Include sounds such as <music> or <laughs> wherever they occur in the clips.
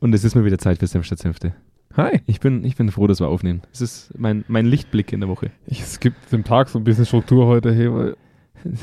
Und es ist mal wieder Zeit für Senf statt Senfte. Hi. Ich bin, ich bin froh, dass wir aufnehmen. Es ist mein, mein Lichtblick in der Woche. Es gibt dem Tag so ein bisschen Struktur heute, hey, weil <laughs>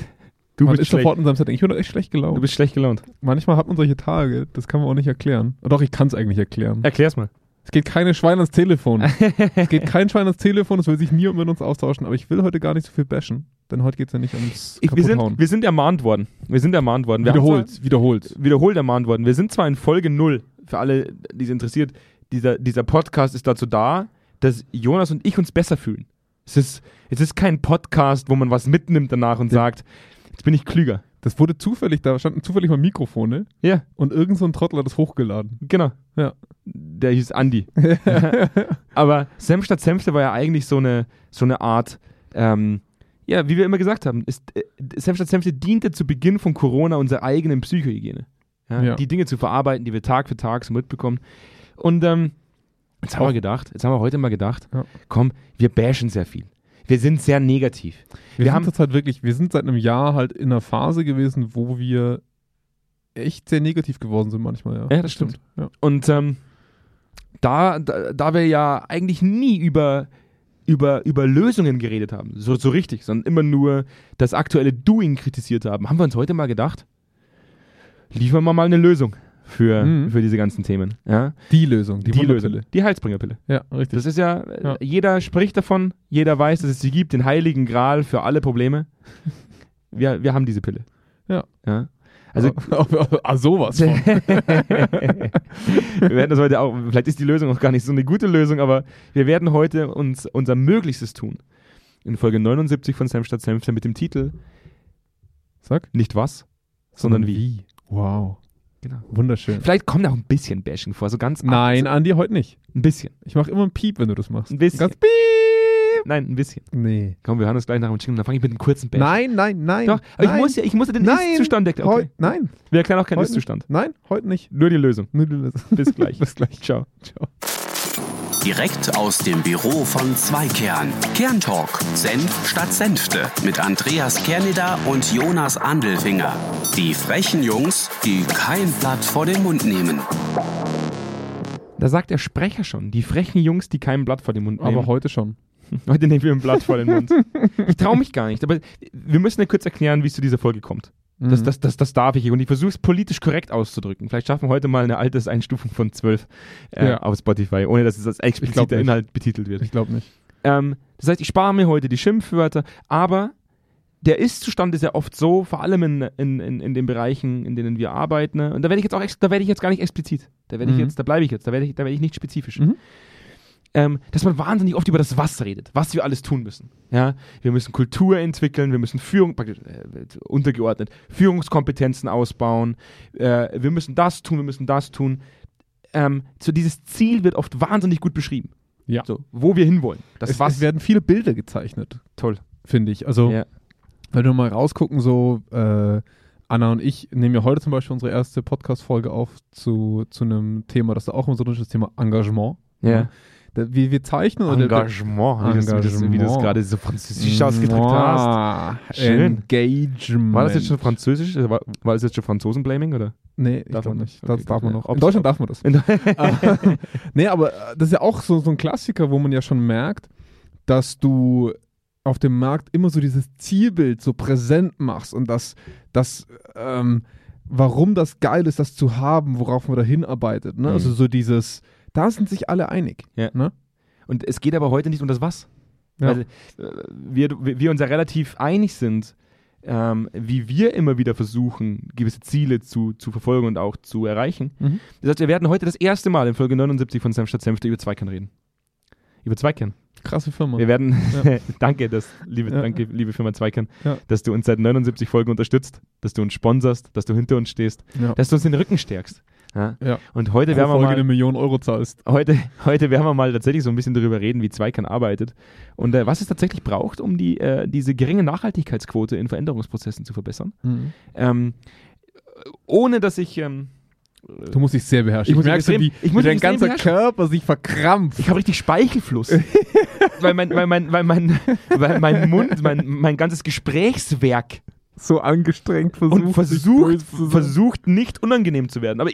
Du man bist sofort in seinem Setting. Ich bin doch echt schlecht gelaunt. Du bist schlecht gelaunt. Manchmal hat man solche Tage, das kann man auch nicht erklären. Doch, ich kann es eigentlich erklären. Erklär's mal. Es geht keine Schwein ans Telefon. <laughs> es geht kein Schwein ans Telefon, es will sich niemand mit uns austauschen, aber ich will heute gar nicht so viel bashen, denn heute geht es ja nicht ums Ich, wir, sind, wir sind ermahnt worden. Wir sind ermahnt worden. Wir wiederholt, wiederholt. Zwar, wiederholt ermahnt worden. Wir sind zwar in Folge 0, für alle, die es interessiert. Dieser, dieser Podcast ist dazu da, dass Jonas und ich uns besser fühlen. Es ist, es ist kein Podcast, wo man was mitnimmt danach und Ja. sagt, jetzt bin ich klüger. Das wurde zufällig, da standen zufällig mal Mikrofone Ja, und irgend so ein Trottel hat das hochgeladen. genau. Ja. Der hieß Andi. <laughs> Aber Senf statt Senfte war ja eigentlich so eine, so eine Art, ähm, ja, wie wir immer gesagt haben, ist, äh, Senf statt Senfte diente zu Beginn von Corona unserer eigenen Psychohygiene. Ja, Ja. Die Dinge zu verarbeiten, die wir Tag für Tag so mitbekommen. Und ähm, jetzt haben wir gedacht, jetzt haben wir heute mal gedacht, Ja. komm, wir bashen sehr viel. Wir sind sehr negativ. Wir, Wir sind haben- jetzt halt wirklich, wir sind seit einem Jahr halt in einer Phase gewesen, wo wir echt sehr negativ geworden sind manchmal, ja. Ja, das stimmt. Ja. Und ähm, da, da, da wir ja eigentlich nie über, über, über Lösungen geredet haben, so, so richtig, sondern immer nur das aktuelle Doing kritisiert haben, haben wir uns heute mal gedacht, liefern wir mal eine Lösung für, Mhm. für diese ganzen Themen. Ja? Die Lösung, die, Die. Lösung, die Heilsbringerpille. Ja, richtig. Das ist ja, Ja. jeder spricht davon, jeder weiß, dass es sie gibt, den heiligen Gral für alle Probleme. <laughs> Wir, wir haben diese Pille. Ja. ja? Also <laughs> ah, sowas von. <laughs> wir werden das heute auch, vielleicht ist die Lösung auch gar nicht so eine gute Lösung, aber wir werden heute uns unser Möglichstes tun. In Folge 79 von Senf statt Senfte mit dem Titel Sag. Nicht was, sondern wie. Wow. Genau. Wunderschön. Vielleicht kommt auch ein bisschen Bashing vor, so ganz Nein, Andi, heute nicht. ein bisschen. Ich mache immer einen Piep, wenn du das machst. Ein bisschen. Ganz Piep. Nein, ein bisschen. Nee. Komm, wir hören uns gleich nach dem Jingle, dann fange ich mit einem kurzen Bashing. Nein, nein, nein. Doch, aber nein. ich muss ja, ich muss ja den Nein. Ist-Zustand. Heu- Okay. Nein. Wir erklären auch keinen Ist-Zustand. Nein, heute nicht. Nur die Lösung. Nur die Lösung. Bis gleich. <laughs> Bis gleich. Ciao. Ciao. Direkt aus dem Büro von Zweikern. Kerntalk. Senf statt Senfte. Mit Andreas Kerneder und Jonas Andelfinger. Die frechen Jungs, die kein Blatt vor den Mund nehmen. Da sagt der Sprecher schon, die frechen Jungs, die kein Blatt vor den Mund nehmen. Aber heute schon. <laughs> Heute nehmen wir ein Blatt vor den Mund. <laughs> Ich traue mich gar nicht, aber wir müssen ja kurz erklären, wie es zu dieser Folge kommt. Das, Mhm. das, das, das darf ich und ich versuche es politisch korrekt auszudrücken. Vielleicht schaffen wir heute mal eine Alterseinstufung von 12 äh, Ja. auf Spotify, ohne dass es als expliziter. Inhalt betitelt wird. Ich glaube nicht. Ähm, das heißt, ich spare mir heute die Schimpfwörter, aber der Ist-Zustand ist ja oft so, vor allem in, in, in, in den Bereichen, in denen wir arbeiten, ne? und da werde ich jetzt auch, da werde ich jetzt gar nicht explizit. Da werde ich Mhm. jetzt, da bleibe ich jetzt, da werde ich, da werde ich nicht spezifisch. Mhm. Ähm, dass man wahnsinnig oft über das Was redet, was wir alles tun müssen. Ja, wir müssen Kultur entwickeln, wir müssen Führung, äh, untergeordnet, Führungskompetenzen ausbauen, äh, wir müssen das tun, wir müssen das tun. Ähm, so dieses Ziel wird oft wahnsinnig gut beschrieben. Ja. So, wo wir hinwollen. Das es, was es werden viele Bilder gezeichnet, toll. finde ich. Also, Ja. wenn wir mal rausgucken, so äh, Anna und ich nehmen ja heute zum Beispiel unsere erste Podcast-Folge auf zu, zu einem Thema, das da auch immer so ist, das Thema Engagement. Ja. Da, wir, wir zeichnen oder Engagement, wie, das, wie, das, wie du es Engagement. gerade so französisch ausgedrückt hast. Schön. Engagement. War das jetzt schon französisch? War, war das jetzt schon Franzosen-Blaming, oder? Nee, Darf man nicht. nicht. Das Okay, darf man noch. In Deutschland darf man das. <laughs> Nee, aber äh, das ist ja auch so, so ein Klassiker, wo man ja schon merkt, dass du auf dem Markt immer so dieses Zielbild so präsent machst und das, das ähm, warum das geil ist, das zu haben, worauf man da hinarbeitet. Ne? Mhm. Also so dieses, da sind sich alle einig. Ja. Ne? Und es geht aber heute nicht um das Was. Ja. Weil, äh, wir, wir uns ja relativ einig sind, ähm, wie wir immer wieder versuchen, gewisse Ziele zu, zu verfolgen und auch zu erreichen. Mhm. Das heißt, wir werden heute das erste Mal in Folge 79 von Senf statt Senfte über Zweikern reden. Über Zweikern. Krasse Firma. Wir werden, Ja. <laughs> danke, dass, liebe, Ja. danke, liebe Firma Zweikern, Ja. dass du uns seit 79 Folgen unterstützt, dass du uns sponserst, dass du hinter uns stehst, dass du uns den Rücken stärkst. Ja? Ja. Und heute Pro werden, wir Folge mal, eine Million Euro zahlst. heute, <laughs> heute werden wir mal tatsächlich so ein bisschen darüber reden, wie Zweikern arbeitet und äh, was es tatsächlich braucht, um die, äh, diese geringe Nachhaltigkeitsquote in Veränderungsprozessen zu verbessern. Ähm, ohne dass ich, ähm, Du musst dich sehr beherrschen. Ich mich merke, extrem- wie, ich wie muss mich dein ganzer beherrschen. Körper sich verkrampft. ich habe richtig Speichelfluss. <laughs> weil, mein, weil, mein, weil, mein, weil mein Mund, mein, mein ganzes Gesprächswerk so angestrengt versucht, und versucht, versucht nicht unangenehm zu werden. Aber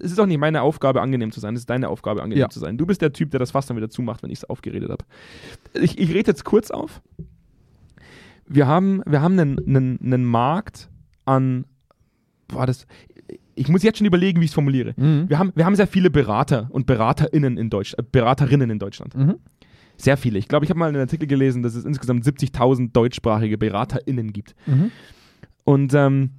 es ist auch nicht meine Aufgabe, angenehm zu sein. Es ist deine Aufgabe, angenehm Ja. zu sein. Du bist der Typ, der das Fass dann wieder zumacht, wenn ich es aufgeredet habe. Ich, ich rede jetzt kurz auf. Wir haben, wir haben einen, einen, einen Markt an. Boah, das, ich muss jetzt schon überlegen, wie ich es formuliere. Mhm. Wir haben, wir haben sehr viele Berater und BeraterInnen in Deutschland, äh, Beraterinnen in Deutschland. Mhm. Sehr viele. Ich glaube, ich habe mal einen Artikel gelesen, dass es insgesamt 70.000 deutschsprachige BeraterInnen gibt. Mhm. Und ähm,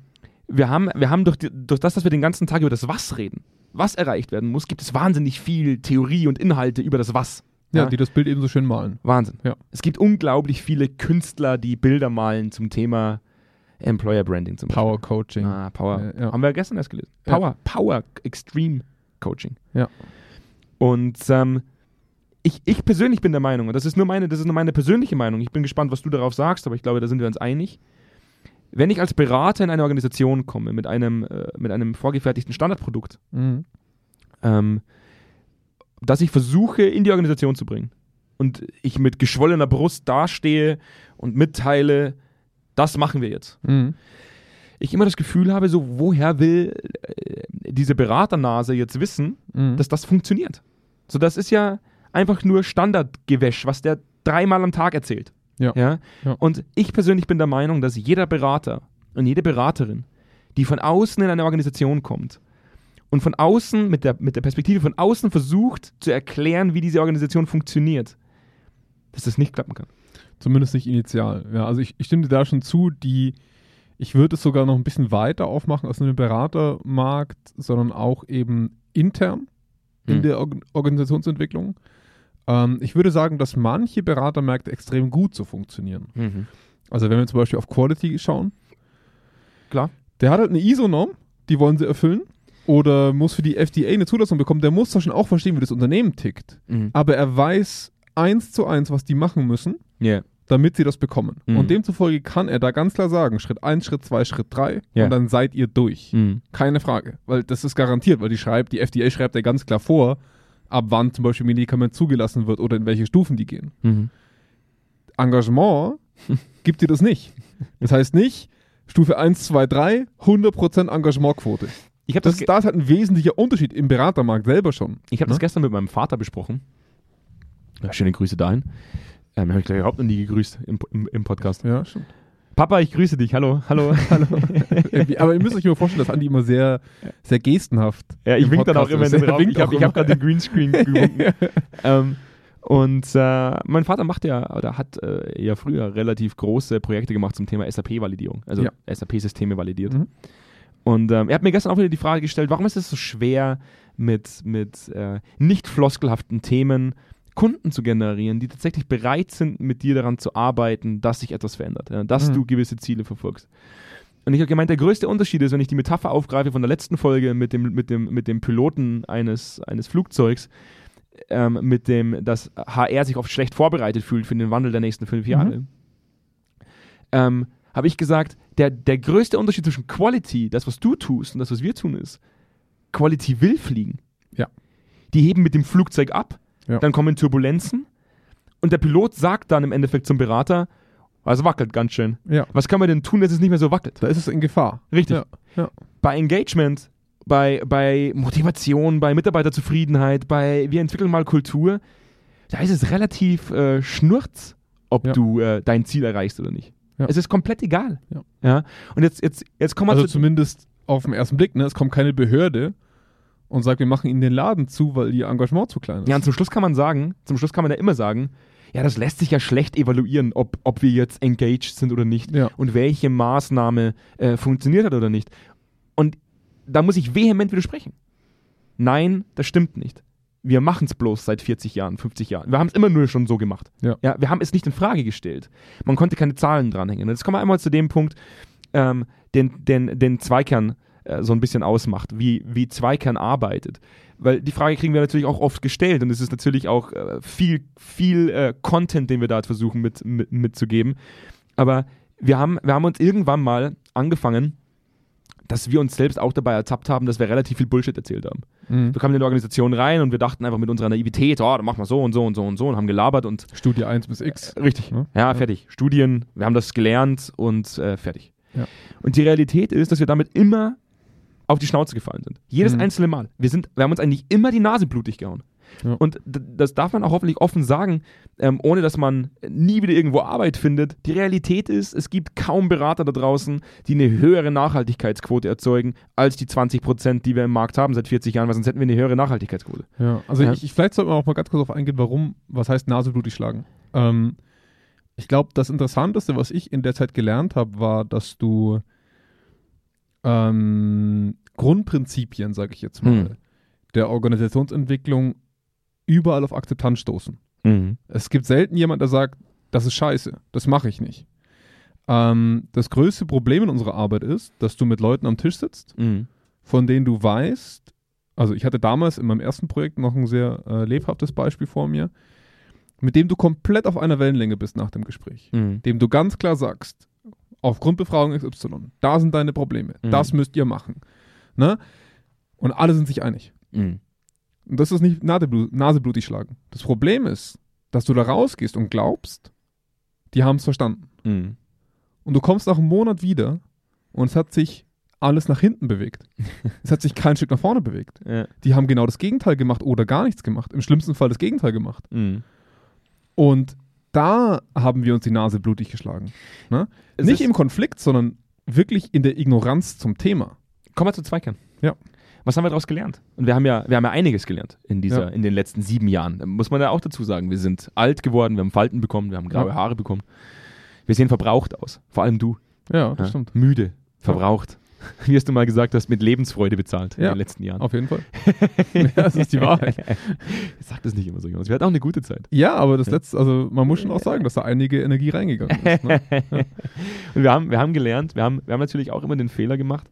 wir haben, wir haben durch, die, durch das, dass wir den ganzen Tag über das Was reden, was erreicht werden muss, gibt es wahnsinnig viel Theorie und Inhalte über das Was. Ja, die das Bild eben so schön malen. Wahnsinn. Ja. Es gibt unglaublich viele Künstler, die Bilder malen zum Thema Employer Branding zum Power Beispiel. Coaching. Ah, Power. Ja, ja. Haben wir gestern erst gelesen. Ja. Power, Power Extreme Coaching. Ja. Und ähm, ich, ich persönlich bin der Meinung, und das ist nur meine, das ist nur meine persönliche Meinung, ich bin gespannt, was du darauf sagst, aber ich glaube, da sind wir uns einig. Wenn ich als Berater in eine Organisation komme mit einem, äh, mit einem vorgefertigten Standardprodukt, Mhm. ähm, das ich versuche in die Organisation zu bringen und ich mit geschwollener Brust dastehe und mitteile, das machen wir jetzt. Mhm. Ich immer das Gefühl habe, so woher will äh, diese Beraternase jetzt wissen, Mhm. dass das funktioniert? So, das ist ja einfach nur Standardgewäsch, was der dreimal am Tag erzählt. Ja. Ja? Ja. Und ich persönlich bin der Meinung, dass jeder Berater und jede Beraterin, die von außen in eine Organisation kommt und von außen, mit der, mit der Perspektive von außen versucht zu erklären, wie diese Organisation funktioniert, dass das nicht klappen kann. Zumindest nicht initial. Ja, also ich, ich stimme dir da schon zu, die, ich würde es sogar noch ein bisschen weiter aufmachen als nur den Beratermarkt, sondern auch eben intern in Mhm. der Org Organisationsentwicklung. Ähm, ich würde sagen, dass manche Beratermärkte extrem gut so funktionieren. Also wenn wir zum Beispiel auf Quality schauen, Klar. der hat halt eine ISO-Norm, die wollen sie erfüllen. Oder muss für die FDA eine Zulassung bekommen. Der muss doch schon auch verstehen, wie das Unternehmen tickt. Mhm. Aber er weiß eins zu eins, was die machen müssen Yeah. damit sie das bekommen. Mhm. Und demzufolge kann er da ganz klar sagen, Schritt 1, Schritt 2, Schritt 3 Ja. und dann seid ihr durch. Mhm. Keine Frage. Weil das ist garantiert, weil die schreibt, die FDA schreibt ja ganz klar vor, ab wann zum Beispiel Medikament zugelassen wird oder in welche Stufen die gehen. Mhm. Engagement gibt dir das nicht. Das heißt nicht, Stufe 1, 2, 3, 100% Engagementquote. Ich habe Das, das, ge- da ist halt ein wesentlicher Unterschied im Beratermarkt selber schon. ich hab das Ne? gestern mit meinem Vater besprochen. Ja, schöne Grüße dahin. Ähm, habe ich glaube überhaupt noch nie gegrüßt im, im, im Podcast. Ja, schon. Papa, ich grüße dich. Hallo, hallo, <laughs> hallo. Aber ihr müsst euch immer vorstellen, dass Andi immer sehr, sehr gestenhaft. Ja, ich wink dann auch immer in den <laughs> Raum. Ich habe hab gerade den Greenscreen gewunken. <laughs> ähm, und äh, mein Vater macht ja, oder hat äh, ja früher relativ große Projekte gemacht zum Thema SAP-Validierung, also Ja. SAP-Systeme validiert. Mhm. Und ähm, er hat mir gestern auch wieder die Frage gestellt, warum ist es so schwer, mit, mit äh, nicht floskelhaften Themen Kunden zu generieren, die tatsächlich bereit sind, mit dir daran zu arbeiten, dass sich etwas verändert, ja, dass Mhm. du gewisse Ziele verfolgst. Und ich habe gemeint, der größte Unterschied ist, wenn ich die Metapher aufgreife von der letzten Folge mit dem, mit dem, mit dem Piloten eines, eines Flugzeugs, ähm, mit dem, dass HR sich oft schlecht vorbereitet fühlt für den Wandel der nächsten fünf Mhm. Jahre, ähm, habe ich gesagt, der, der größte Unterschied zwischen Quality, das, was du tust, und das, was wir tun, ist, Quality will fliegen. Ja. Die heben mit dem Flugzeug ab, Ja. dann kommen Turbulenzen und der Pilot sagt dann im Endeffekt zum Berater, es wackelt ganz schön. Ja. Was kann man denn tun, dass es nicht mehr so wackelt? Da ist es in Gefahr. Richtig. Ja. ja. Bei Engagement, bei, bei Motivation, bei Mitarbeiterzufriedenheit, bei wir entwickeln mal Kultur, da ist es relativ äh, schnurz, ob du äh, dein Ziel erreichst oder nicht. Es ist komplett egal. Ja? Und jetzt, jetzt, jetzt kommen wir Also zu. zumindest auf den ersten Blick, ne? Es kommt keine Behörde und sagt, wir machen ihnen den Laden zu, weil ihr Engagement zu klein ist. Ja, und zum Schluss kann man sagen, zum Schluss kann man ja immer sagen, ja, das lässt sich ja schlecht evaluieren, ob, ob wir jetzt engaged sind oder nicht Ja. und welche Maßnahme äh, funktioniert hat oder nicht. Und da muss ich vehement widersprechen. Nein, das stimmt nicht. Wir machen es bloß seit 40 Jahren, 50 Jahren. Wir haben es immer nur schon so gemacht. Ja. wir haben es nicht in Frage gestellt. Man konnte keine Zahlen dranhängen. Und jetzt kommen wir einmal zu dem Punkt, ähm, den, den, den Zweikern äh, so ein bisschen ausmacht, wie, wie Zweikern arbeitet. Weil die Frage kriegen wir natürlich auch oft gestellt und es ist natürlich auch äh, viel, viel äh, Content, den wir da versuchen mit, mit, mitzugeben. Aber wir haben, wir haben uns irgendwann mal angefangen, dass wir uns selbst auch dabei ertappt haben, dass wir relativ viel Bullshit erzählt haben. Mhm. Wir kamen in die Organisation rein und wir dachten einfach mit unserer Naivität, oh, dann machen wir so und so und so und so und haben gelabert und Studie 1 bis X. Richtig. Ja. Ja, Ja. fertig. Studien, wir haben das gelernt und äh, fertig. Ja. Und die Realität ist, dass wir damit immer auf die Schnauze gefallen sind. Jedes Mhm. einzelne Mal. Wir, sind, wir haben uns eigentlich immer die Nase blutig gehauen. Ja. Und das darf man auch hoffentlich offen sagen, ähm, ohne dass man nie wieder irgendwo Arbeit findet. Die Realität ist, es gibt kaum Berater da draußen, die eine höhere Nachhaltigkeitsquote erzeugen als die 20 Prozent, die wir im Markt haben seit 40 Jahren, weil sonst hätten wir eine höhere Nachhaltigkeitsquote. Ja, also Ja. Ich, ich, vielleicht sollte man auch mal ganz kurz darauf eingehen, warum, was heißt Nase blutig schlagen. Ähm, ich glaube, das Interessanteste, was ich in der Zeit gelernt habe, war, dass du ähm, Grundprinzipien, sage ich jetzt mal, Hm. der Organisationsentwicklung überall auf Akzeptanz stoßen. Es gibt selten jemand, der sagt, das ist scheiße, das mache ich nicht. Ähm, das größte Problem in unserer Arbeit ist, dass du mit Leuten am Tisch sitzt, Mhm. von denen du weißt, also ich hatte damals in meinem ersten Projekt noch ein sehr äh, lebhaftes Beispiel vor mir, mit dem du komplett auf einer Wellenlänge bist nach dem Gespräch. Mhm. Dem du ganz klar sagst, aufgrund Befragung XY, da sind deine Probleme, Mhm. das müsst ihr machen. Ne? Und alle sind sich einig. Mhm. Und das ist nicht Naseblu naseblutig schlagen. Das Problem ist, dass du da rausgehst und glaubst, die haben es verstanden. Mhm. Und du kommst nach einem Monat wieder und es hat sich alles nach hinten bewegt. <laughs> es hat sich kein Stück nach vorne bewegt. Ja. Die haben genau das Gegenteil gemacht oder gar nichts gemacht. Im schlimmsten Fall das Gegenteil gemacht. Mhm. Und da haben wir uns die Nase blutig geschlagen. Ne? Nicht im Konflikt, sondern wirklich in der Ignoranz zum Thema. Kommen wir zu Zweikern. Ja. Was haben wir daraus gelernt? Und wir haben ja, wir haben ja einiges gelernt in, dieser, Ja. in den letzten sieben Jahren. Da Muss man ja auch dazu sagen. Wir sind alt geworden, wir haben Falten bekommen, wir haben graue Ja. Haare bekommen. Wir sehen verbraucht aus. Vor allem du. Ja, das Ja? stimmt. Müde, verbraucht. <laughs> Wie hast du mal gesagt, du hast mit Lebensfreude bezahlt in Ja. den letzten Jahren. Auf jeden Fall. ja, <laughs> das ist die Wahrheit. Sag das nicht immer so, Jonas. Wir hatten auch eine gute Zeit. Ja, aber das letzte, also man muss schon auch sagen, dass da einige Energie reingegangen ist. Ne? <laughs> Und wir haben, wir haben gelernt, wir haben, wir haben natürlich auch immer den Fehler gemacht,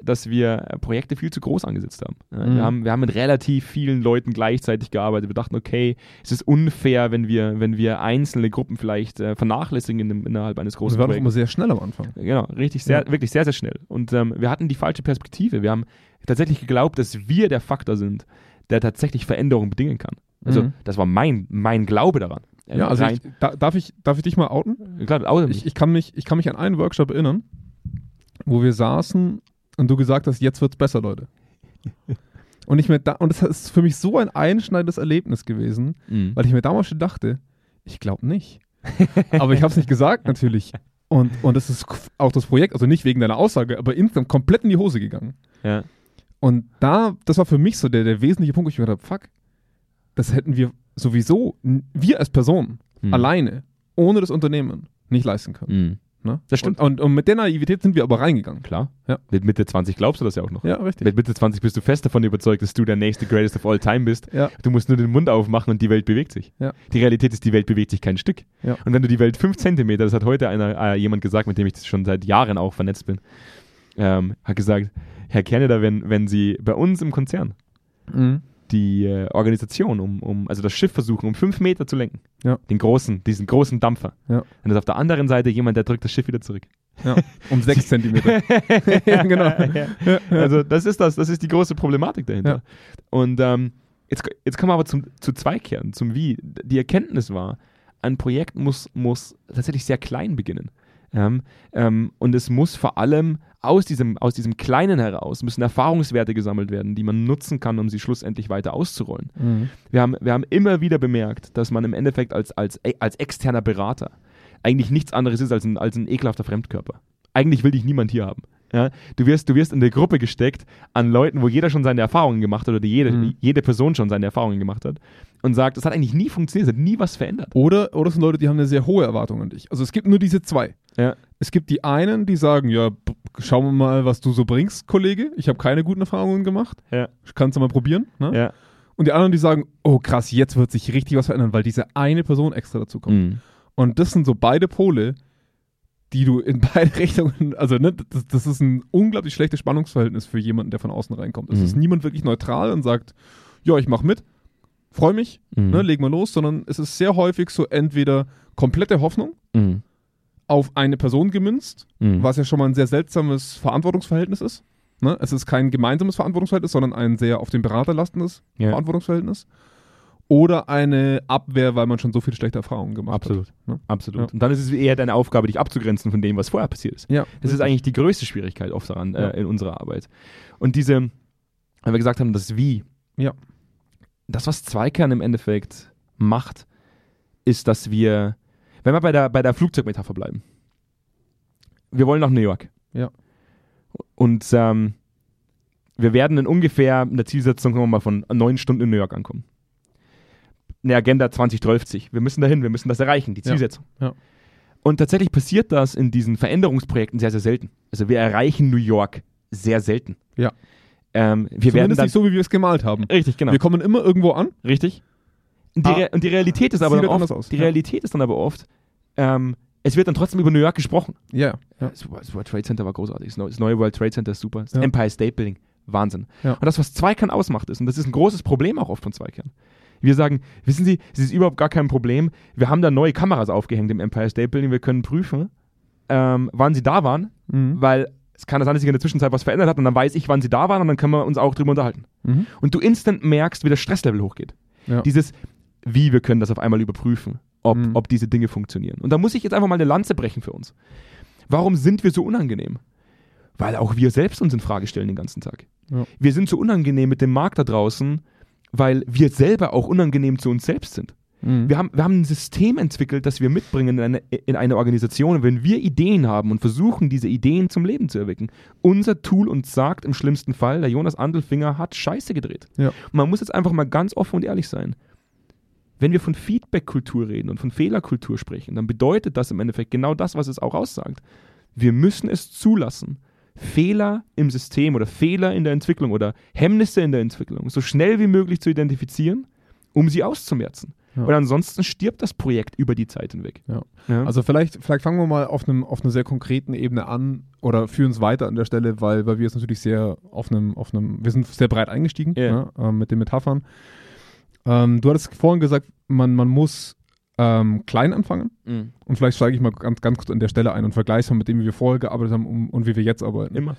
dass wir äh, Projekte viel zu groß angesetzt haben. Mhm. wir haben. Wir haben mit relativ vielen Leuten gleichzeitig gearbeitet. Wir dachten, okay, es ist unfair, wenn wir, wenn wir einzelne Gruppen vielleicht äh, vernachlässigen in, dem- innerhalb eines großen wir waren auch immer Projekts. sehr schnell am Anfang. Genau, richtig, sehr, Ja. wirklich sehr, sehr schnell. Und ähm, wir hatten die falsche Perspektive. Wir haben tatsächlich geglaubt, dass wir der Faktor sind, der tatsächlich Veränderungen bedingen kann. Also, Mhm. das war mein, mein Glaube daran. Äh, Ja, also ich, da, darf, ich, darf ich dich mal outen? klar, außer Ich, ich, kann mich, ich kann mich an einen Workshop erinnern, wo wir saßen und du gesagt hast, jetzt wird's besser, Leute. Und ich mir da, und das ist für mich so ein einschneidendes Erlebnis gewesen, Mhm. weil ich mir damals schon dachte, ich glaube nicht. aber ich habe es nicht gesagt natürlich. Und, und es ist auch das Projekt, also nicht wegen deiner Aussage, aber insgesamt komplett in die Hose gegangen. Ja. Und da, das war für mich so der, der wesentliche Punkt, wo ich mir gedacht habe, fuck, das hätten wir sowieso, wir als Person, Mhm. alleine, ohne das Unternehmen, nicht leisten können. Mhm. Ne? Das stimmt. Und, und, und mit der Naivität sind wir aber reingegangen. Klar. Ja. Mit Mitte 20 glaubst du das ja auch noch. Ja, richtig. Mit Mitte 20 bist du fest davon überzeugt, dass du der nächste Greatest of All Time bist. Ja. Du musst nur den Mund aufmachen und die Welt bewegt sich. Ja. Die Realität ist, die Welt bewegt sich kein Stück. Ja. Und wenn du die Welt 5 Zentimeter, das hat heute einer, äh, jemand gesagt, mit dem ich schon seit Jahren auch vernetzt bin, ähm, hat gesagt, Herr Kerneder, wenn, wenn Sie bei uns im Konzern Mhm. Die äh, Organisation, um, um, also das Schiff versuchen, um fünf Meter zu lenken, Ja. den großen, diesen großen Dampfer, Ja. dann ist auf der anderen Seite jemand, der drückt das Schiff wieder zurück. Ja. Um <laughs> sechs Zentimeter. ja, <laughs> genau. Ja. Also das ist das, das ist die große Problematik dahinter. Und ähm, jetzt, jetzt kommen wir aber zum, zu Zweikehren, zum Wie. Die Erkenntnis war, ein Projekt muss, muss tatsächlich sehr klein beginnen. Ähm, ähm, und es muss vor allem aus diesem, aus diesem Kleinen heraus, müssen Erfahrungswerte gesammelt werden, die man nutzen kann, um sie schlussendlich weiter auszurollen. Mhm. Wir haben, wir haben immer wieder bemerkt, dass man im Endeffekt als, als, als externer Berater eigentlich nichts anderes ist als ein, als ein ekelhafter Fremdkörper. Eigentlich will dich niemand hier haben. Ja? Du, wirst, du wirst in der Gruppe gesteckt an Leuten, wo jeder schon seine Erfahrungen gemacht hat oder die jede, Mhm. jede Person schon seine Erfahrungen gemacht hat und sagt, das hat eigentlich nie funktioniert, es hat nie was verändert. Oder, oder es sind Leute, die haben eine sehr hohe Erwartung an dich. Also es gibt nur diese zwei. Ja. Es gibt die einen, die sagen, ja, schauen wir mal, was du so bringst, Kollege. Ich habe keine guten Erfahrungen gemacht. Ja. Kannst du mal probieren. Ne? Ja. Und die anderen, die sagen, oh krass, jetzt wird sich richtig was verändern, weil diese eine Person extra dazu kommt. Mhm. Und das sind so beide Pole, die du in <laughs> beide Richtungen, also ne, das, das ist ein unglaublich schlechtes Spannungsverhältnis für jemanden, der von außen reinkommt. Es Mhm. ist niemand wirklich neutral und sagt, ja, ich mach mit, freu mich, Mhm. ne, leg mal los, sondern es ist sehr häufig so entweder komplette Hoffnung Mhm. auf eine Person gemünzt, Mhm. was ja schon mal ein sehr seltsames Verantwortungsverhältnis ist. Ne? Es ist kein gemeinsames Verantwortungsverhältnis, sondern ein sehr auf den Berater lastendes Ja. Verantwortungsverhältnis. oder eine Abwehr, weil man schon so viele schlechte Erfahrungen gemacht Absolut. hat. Ne? Absolut. Ja. Und dann ist es eher deine Aufgabe, dich abzugrenzen von dem, was vorher passiert ist. Ja, Das ist eigentlich die größte Schwierigkeit oft daran äh, in unserer Arbeit. Und diese, weil wir gesagt haben, das Wie. Ja. Das, was Zweikern im Endeffekt macht, ist, dass wir, wenn wir bei der, bei der Flugzeugmetapher bleiben, wir wollen nach New York. Ja. Und ähm, wir werden in ungefähr in der Zielsetzung sagen wir mal von neun Stunden in New York ankommen. Eine Agenda 2030. Wir müssen dahin, wir müssen das erreichen, die Ja. Zielsetzung. Ja. Und tatsächlich passiert das in diesen Veränderungsprojekten sehr, sehr selten. Also wir erreichen New York sehr selten. Ja. Ähm, wir werden Zumindest dann, nicht so, wie wir es gemalt haben. Richtig, genau. Wir kommen immer irgendwo an. Richtig. Und die, Ah, Re und die Realität ist aber dann halt oft, aus, die ja. Realität ist dann aber oft, ähm, es wird dann trotzdem über New York gesprochen. Ja, ja. Das das World Trade Center war großartig. Das neue, das neue World Trade Center ist super. Das Ja. Empire State Building, Wahnsinn. Ja. Und das, was Zweikern ausmacht, ist, und das ist ein großes Problem auch oft von Zweikern. Wir sagen, wissen Sie, es ist überhaupt gar kein Problem. Wir haben da neue Kameras aufgehängt im Empire State Building. Wir können prüfen, ähm, wann Sie da waren, Mhm. weil es kann sein, dass sich in der Zwischenzeit was verändert hat und dann weiß ich, wann Sie da waren und dann können wir uns auch drüber unterhalten. Mhm. Und du instant merkst, wie das Stresslevel hochgeht. Ja. Dieses, wie wir können das auf einmal überprüfen, ob, Mhm. ob diese Dinge funktionieren. Und da muss ich jetzt einfach mal eine Lanze brechen für uns. Warum sind wir so unangenehm? Weil auch wir selbst uns in Frage stellen den ganzen Tag. Ja. Wir sind so unangenehm mit dem Markt da draußen, weil wir selber auch unangenehm zu uns selbst sind. Mhm. Wir haben, wir haben ein System entwickelt, das wir mitbringen in eine, in eine Organisation. Wenn wir Ideen haben und versuchen, diese Ideen zum Leben zu erwecken, unser Tool uns sagt im schlimmsten Fall, der Jonas Andelfinger hat Scheiße gedreht. Ja. Man muss jetzt einfach mal ganz offen und ehrlich sein. Wenn wir von Feedback-Kultur reden und von Fehlerkultur sprechen, dann bedeutet das im Endeffekt genau das, was es auch aussagt. Wir müssen es zulassen, Fehler im System oder Fehler in der Entwicklung oder Hemmnisse in der Entwicklung so schnell wie möglich zu identifizieren, um sie auszumerzen. Ja. Und ansonsten stirbt das Projekt über die Zeit hinweg. Ja. Ja. Also vielleicht, vielleicht fangen wir mal auf, einem, auf einer sehr konkreten Ebene an oder führen es weiter an der Stelle, weil, weil wir es natürlich sehr auf einem, auf einem, wir sind sehr breit eingestiegen Ja. ne, ähm, mit den Metaphern. Ähm, du hattest vorhin gesagt, man, man muss ähm, klein anfangen Mhm. und vielleicht steige ich mal ganz, ganz kurz an der Stelle ein und vergleiche es mal mit dem, wie wir vorher gearbeitet haben um, und wie wir jetzt arbeiten. Immer.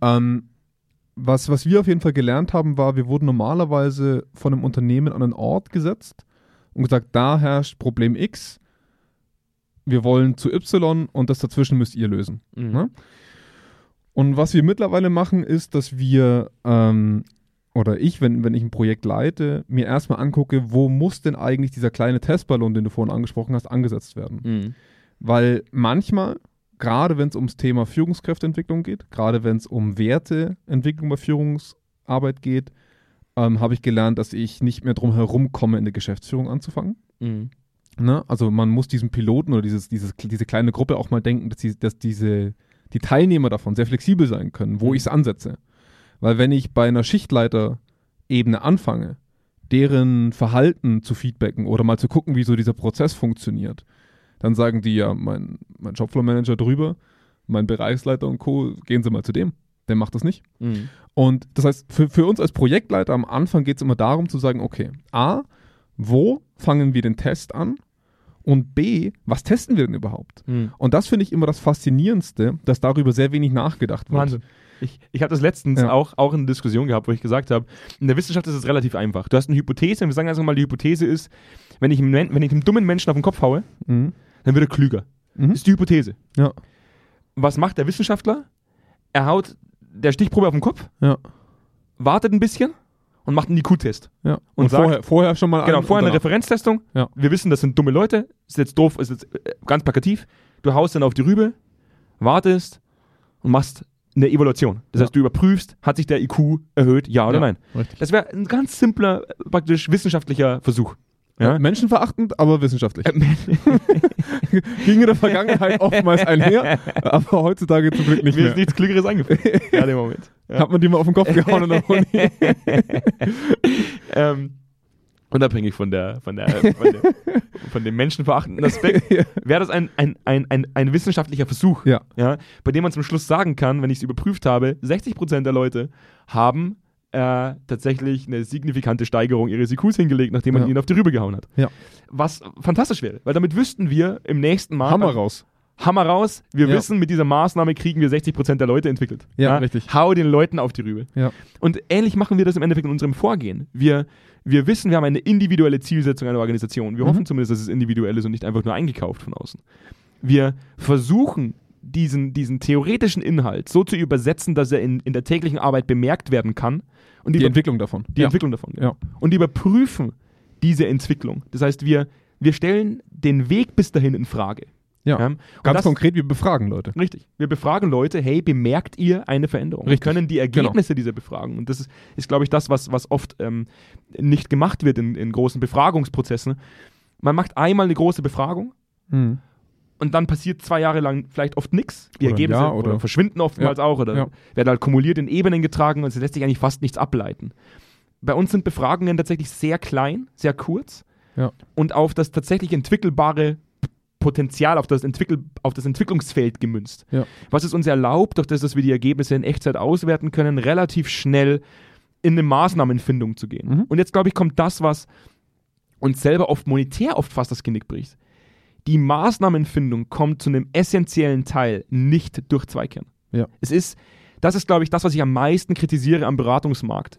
Ähm, was, was wir auf jeden Fall gelernt haben, war, wir wurden normalerweise von einem Unternehmen an einen Ort gesetzt und gesagt, da herrscht Problem X, wir wollen zu Y und das dazwischen müsst ihr lösen. Mhm. Ne? Und was wir mittlerweile machen, ist, dass wir, ähm, oder ich, wenn, wenn ich ein Projekt leite, mir erstmal angucke, wo muss denn eigentlich dieser kleine Testballon, den du vorhin angesprochen hast, angesetzt werden. Mhm. Weil manchmal, gerade wenn es ums Thema Führungskräfteentwicklung geht, gerade wenn es um Werteentwicklung bei Führungsarbeit geht, ähm, habe ich gelernt, dass ich nicht mehr drum herum komme, in der Geschäftsführung anzufangen. Mhm. Ne? Also man muss diesen Piloten oder dieses, dieses, diese kleine Gruppe auch mal denken, dass, die, dass diese, die Teilnehmer davon sehr flexibel sein können, wo Mhm. ich es ansetze. Weil wenn ich bei einer Schichtleiter-Ebene anfange, deren Verhalten zu feedbacken oder mal zu gucken, wie so dieser Prozess funktioniert, dann sagen die ja, mein, mein Shopfloor-Manager drüber, mein Bereichsleiter und Co., gehen Sie mal zu dem. Der macht das nicht. Mhm. Und das heißt, für, für uns als Projektleiter am Anfang geht es immer darum zu sagen, okay, A, wo fangen wir den Test an? Und B, was testen wir denn überhaupt? Mhm. Und das finde ich immer das Faszinierendste, dass darüber sehr wenig nachgedacht wird. Wahnsinn. Ich, ich habe das letztens Ja. auch, auch in einer Diskussion gehabt, wo ich gesagt habe, in der Wissenschaft ist es relativ einfach. Du hast eine Hypothese und wir sagen einfach mal, die Hypothese ist, wenn ich, einem, Men- wenn ich einem dummen Menschen auf den Kopf haue, Mhm. dann wird er klüger. Mhm. Das ist die Hypothese. Ja. Was macht der Wissenschaftler? Er haut der Stichprobe auf den Kopf, Ja. wartet ein bisschen und macht einen IQ-Test. ja. Und Und, sagt- vorher, vorher schon mal Genau, vorher eine. Referenztestung. Ja. Wir wissen, das sind dumme Leute. Ist jetzt doof, ist jetzt äh, ganz plakativ. Du haust dann auf die Rübe, wartest und machst eine Evaluation. Das Ja. heißt, du überprüfst, hat sich der IQ erhöht, ja oder Ja, nein. Richtig. Das wäre ein ganz simpler, praktisch wissenschaftlicher Versuch. Ja? Menschenverachtend, aber wissenschaftlich. Äh, <laughs> Ging in der Vergangenheit oftmals einher, aber heutzutage zum Glück nicht Mir mehr. ist nichts Klügeres eingefallen. <laughs> ja, dem Moment. Ja. Hat man die mal auf den Kopf gehauen in der Uni? <laughs> ähm, unabhängig von der, von der, von, der, von dem menschenverachtenden Aspekt, wäre das ein, ein, ein, ein, ein wissenschaftlicher Versuch, Ja. ja, bei dem man zum Schluss sagen kann, wenn ich es überprüft habe, 60% der Leute haben äh, tatsächlich eine signifikante Steigerung ihres IQs hingelegt, nachdem man Ja. ihnen auf die Rübe gehauen hat. Ja. Was fantastisch wäre, weil damit wüssten wir im nächsten Mal, Hammer raus. Hammer raus, wir Ja. wissen, mit dieser Maßnahme kriegen wir 60% der Leute entwickelt. Ja, richtig. Hau den Leuten auf die Rübe. Ja. Und ähnlich machen wir das im Endeffekt in unserem Vorgehen. Wir, wir wissen, wir haben eine individuelle Zielsetzung einer Organisation. Wir Mhm. hoffen zumindest, dass es individuell ist und nicht einfach nur eingekauft von außen. Wir versuchen, diesen, diesen theoretischen Inhalt so zu übersetzen, dass er in, in der täglichen Arbeit bemerkt werden kann. Und Die über- Entwicklung davon. die ja. Entwicklung davon. Ja. Und überprüfen diese Entwicklung. Das heißt, wir, wir stellen den Weg bis dahin in Frage. Ja. Und Ganz das- konkret, wir befragen Leute. Richtig. Wir befragen Leute, hey, bemerkt ihr eine Veränderung? Richtig. Wir können die Ergebnisse dieser Befragung, und das ist, ist glaube ich, das, was, was oft ähm, nicht gemacht wird in, in großen Befragungsprozessen. Man macht einmal eine große Befragung Mhm. Und dann passiert zwei Jahre lang vielleicht oft nichts. Die Oder Ergebnisse Jahr oder oder- verschwinden oftmals auch oder Ja. werden halt kumuliert in Ebenen getragen und es lässt sich eigentlich fast nichts ableiten. Bei uns sind Befragungen tatsächlich sehr klein, sehr kurz Ja. und auf das tatsächlich entwickelbare Potenzial, auf das, Entwickel, auf das Entwicklungsfeld gemünzt. Ja. Was es uns erlaubt, durch das, dass wir die Ergebnisse in Echtzeit auswerten können, relativ schnell in eine Maßnahmenfindung zu gehen. Mhm. Und jetzt, glaube ich, kommt das, was uns selber oft monetär oft fast das Genick bricht. Die Maßnahmenfindung kommt zu einem essentiellen Teil nicht durch Zweikern. Ja. Es ist, das ist, glaube ich, das, was ich am meisten kritisiere am Beratungsmarkt.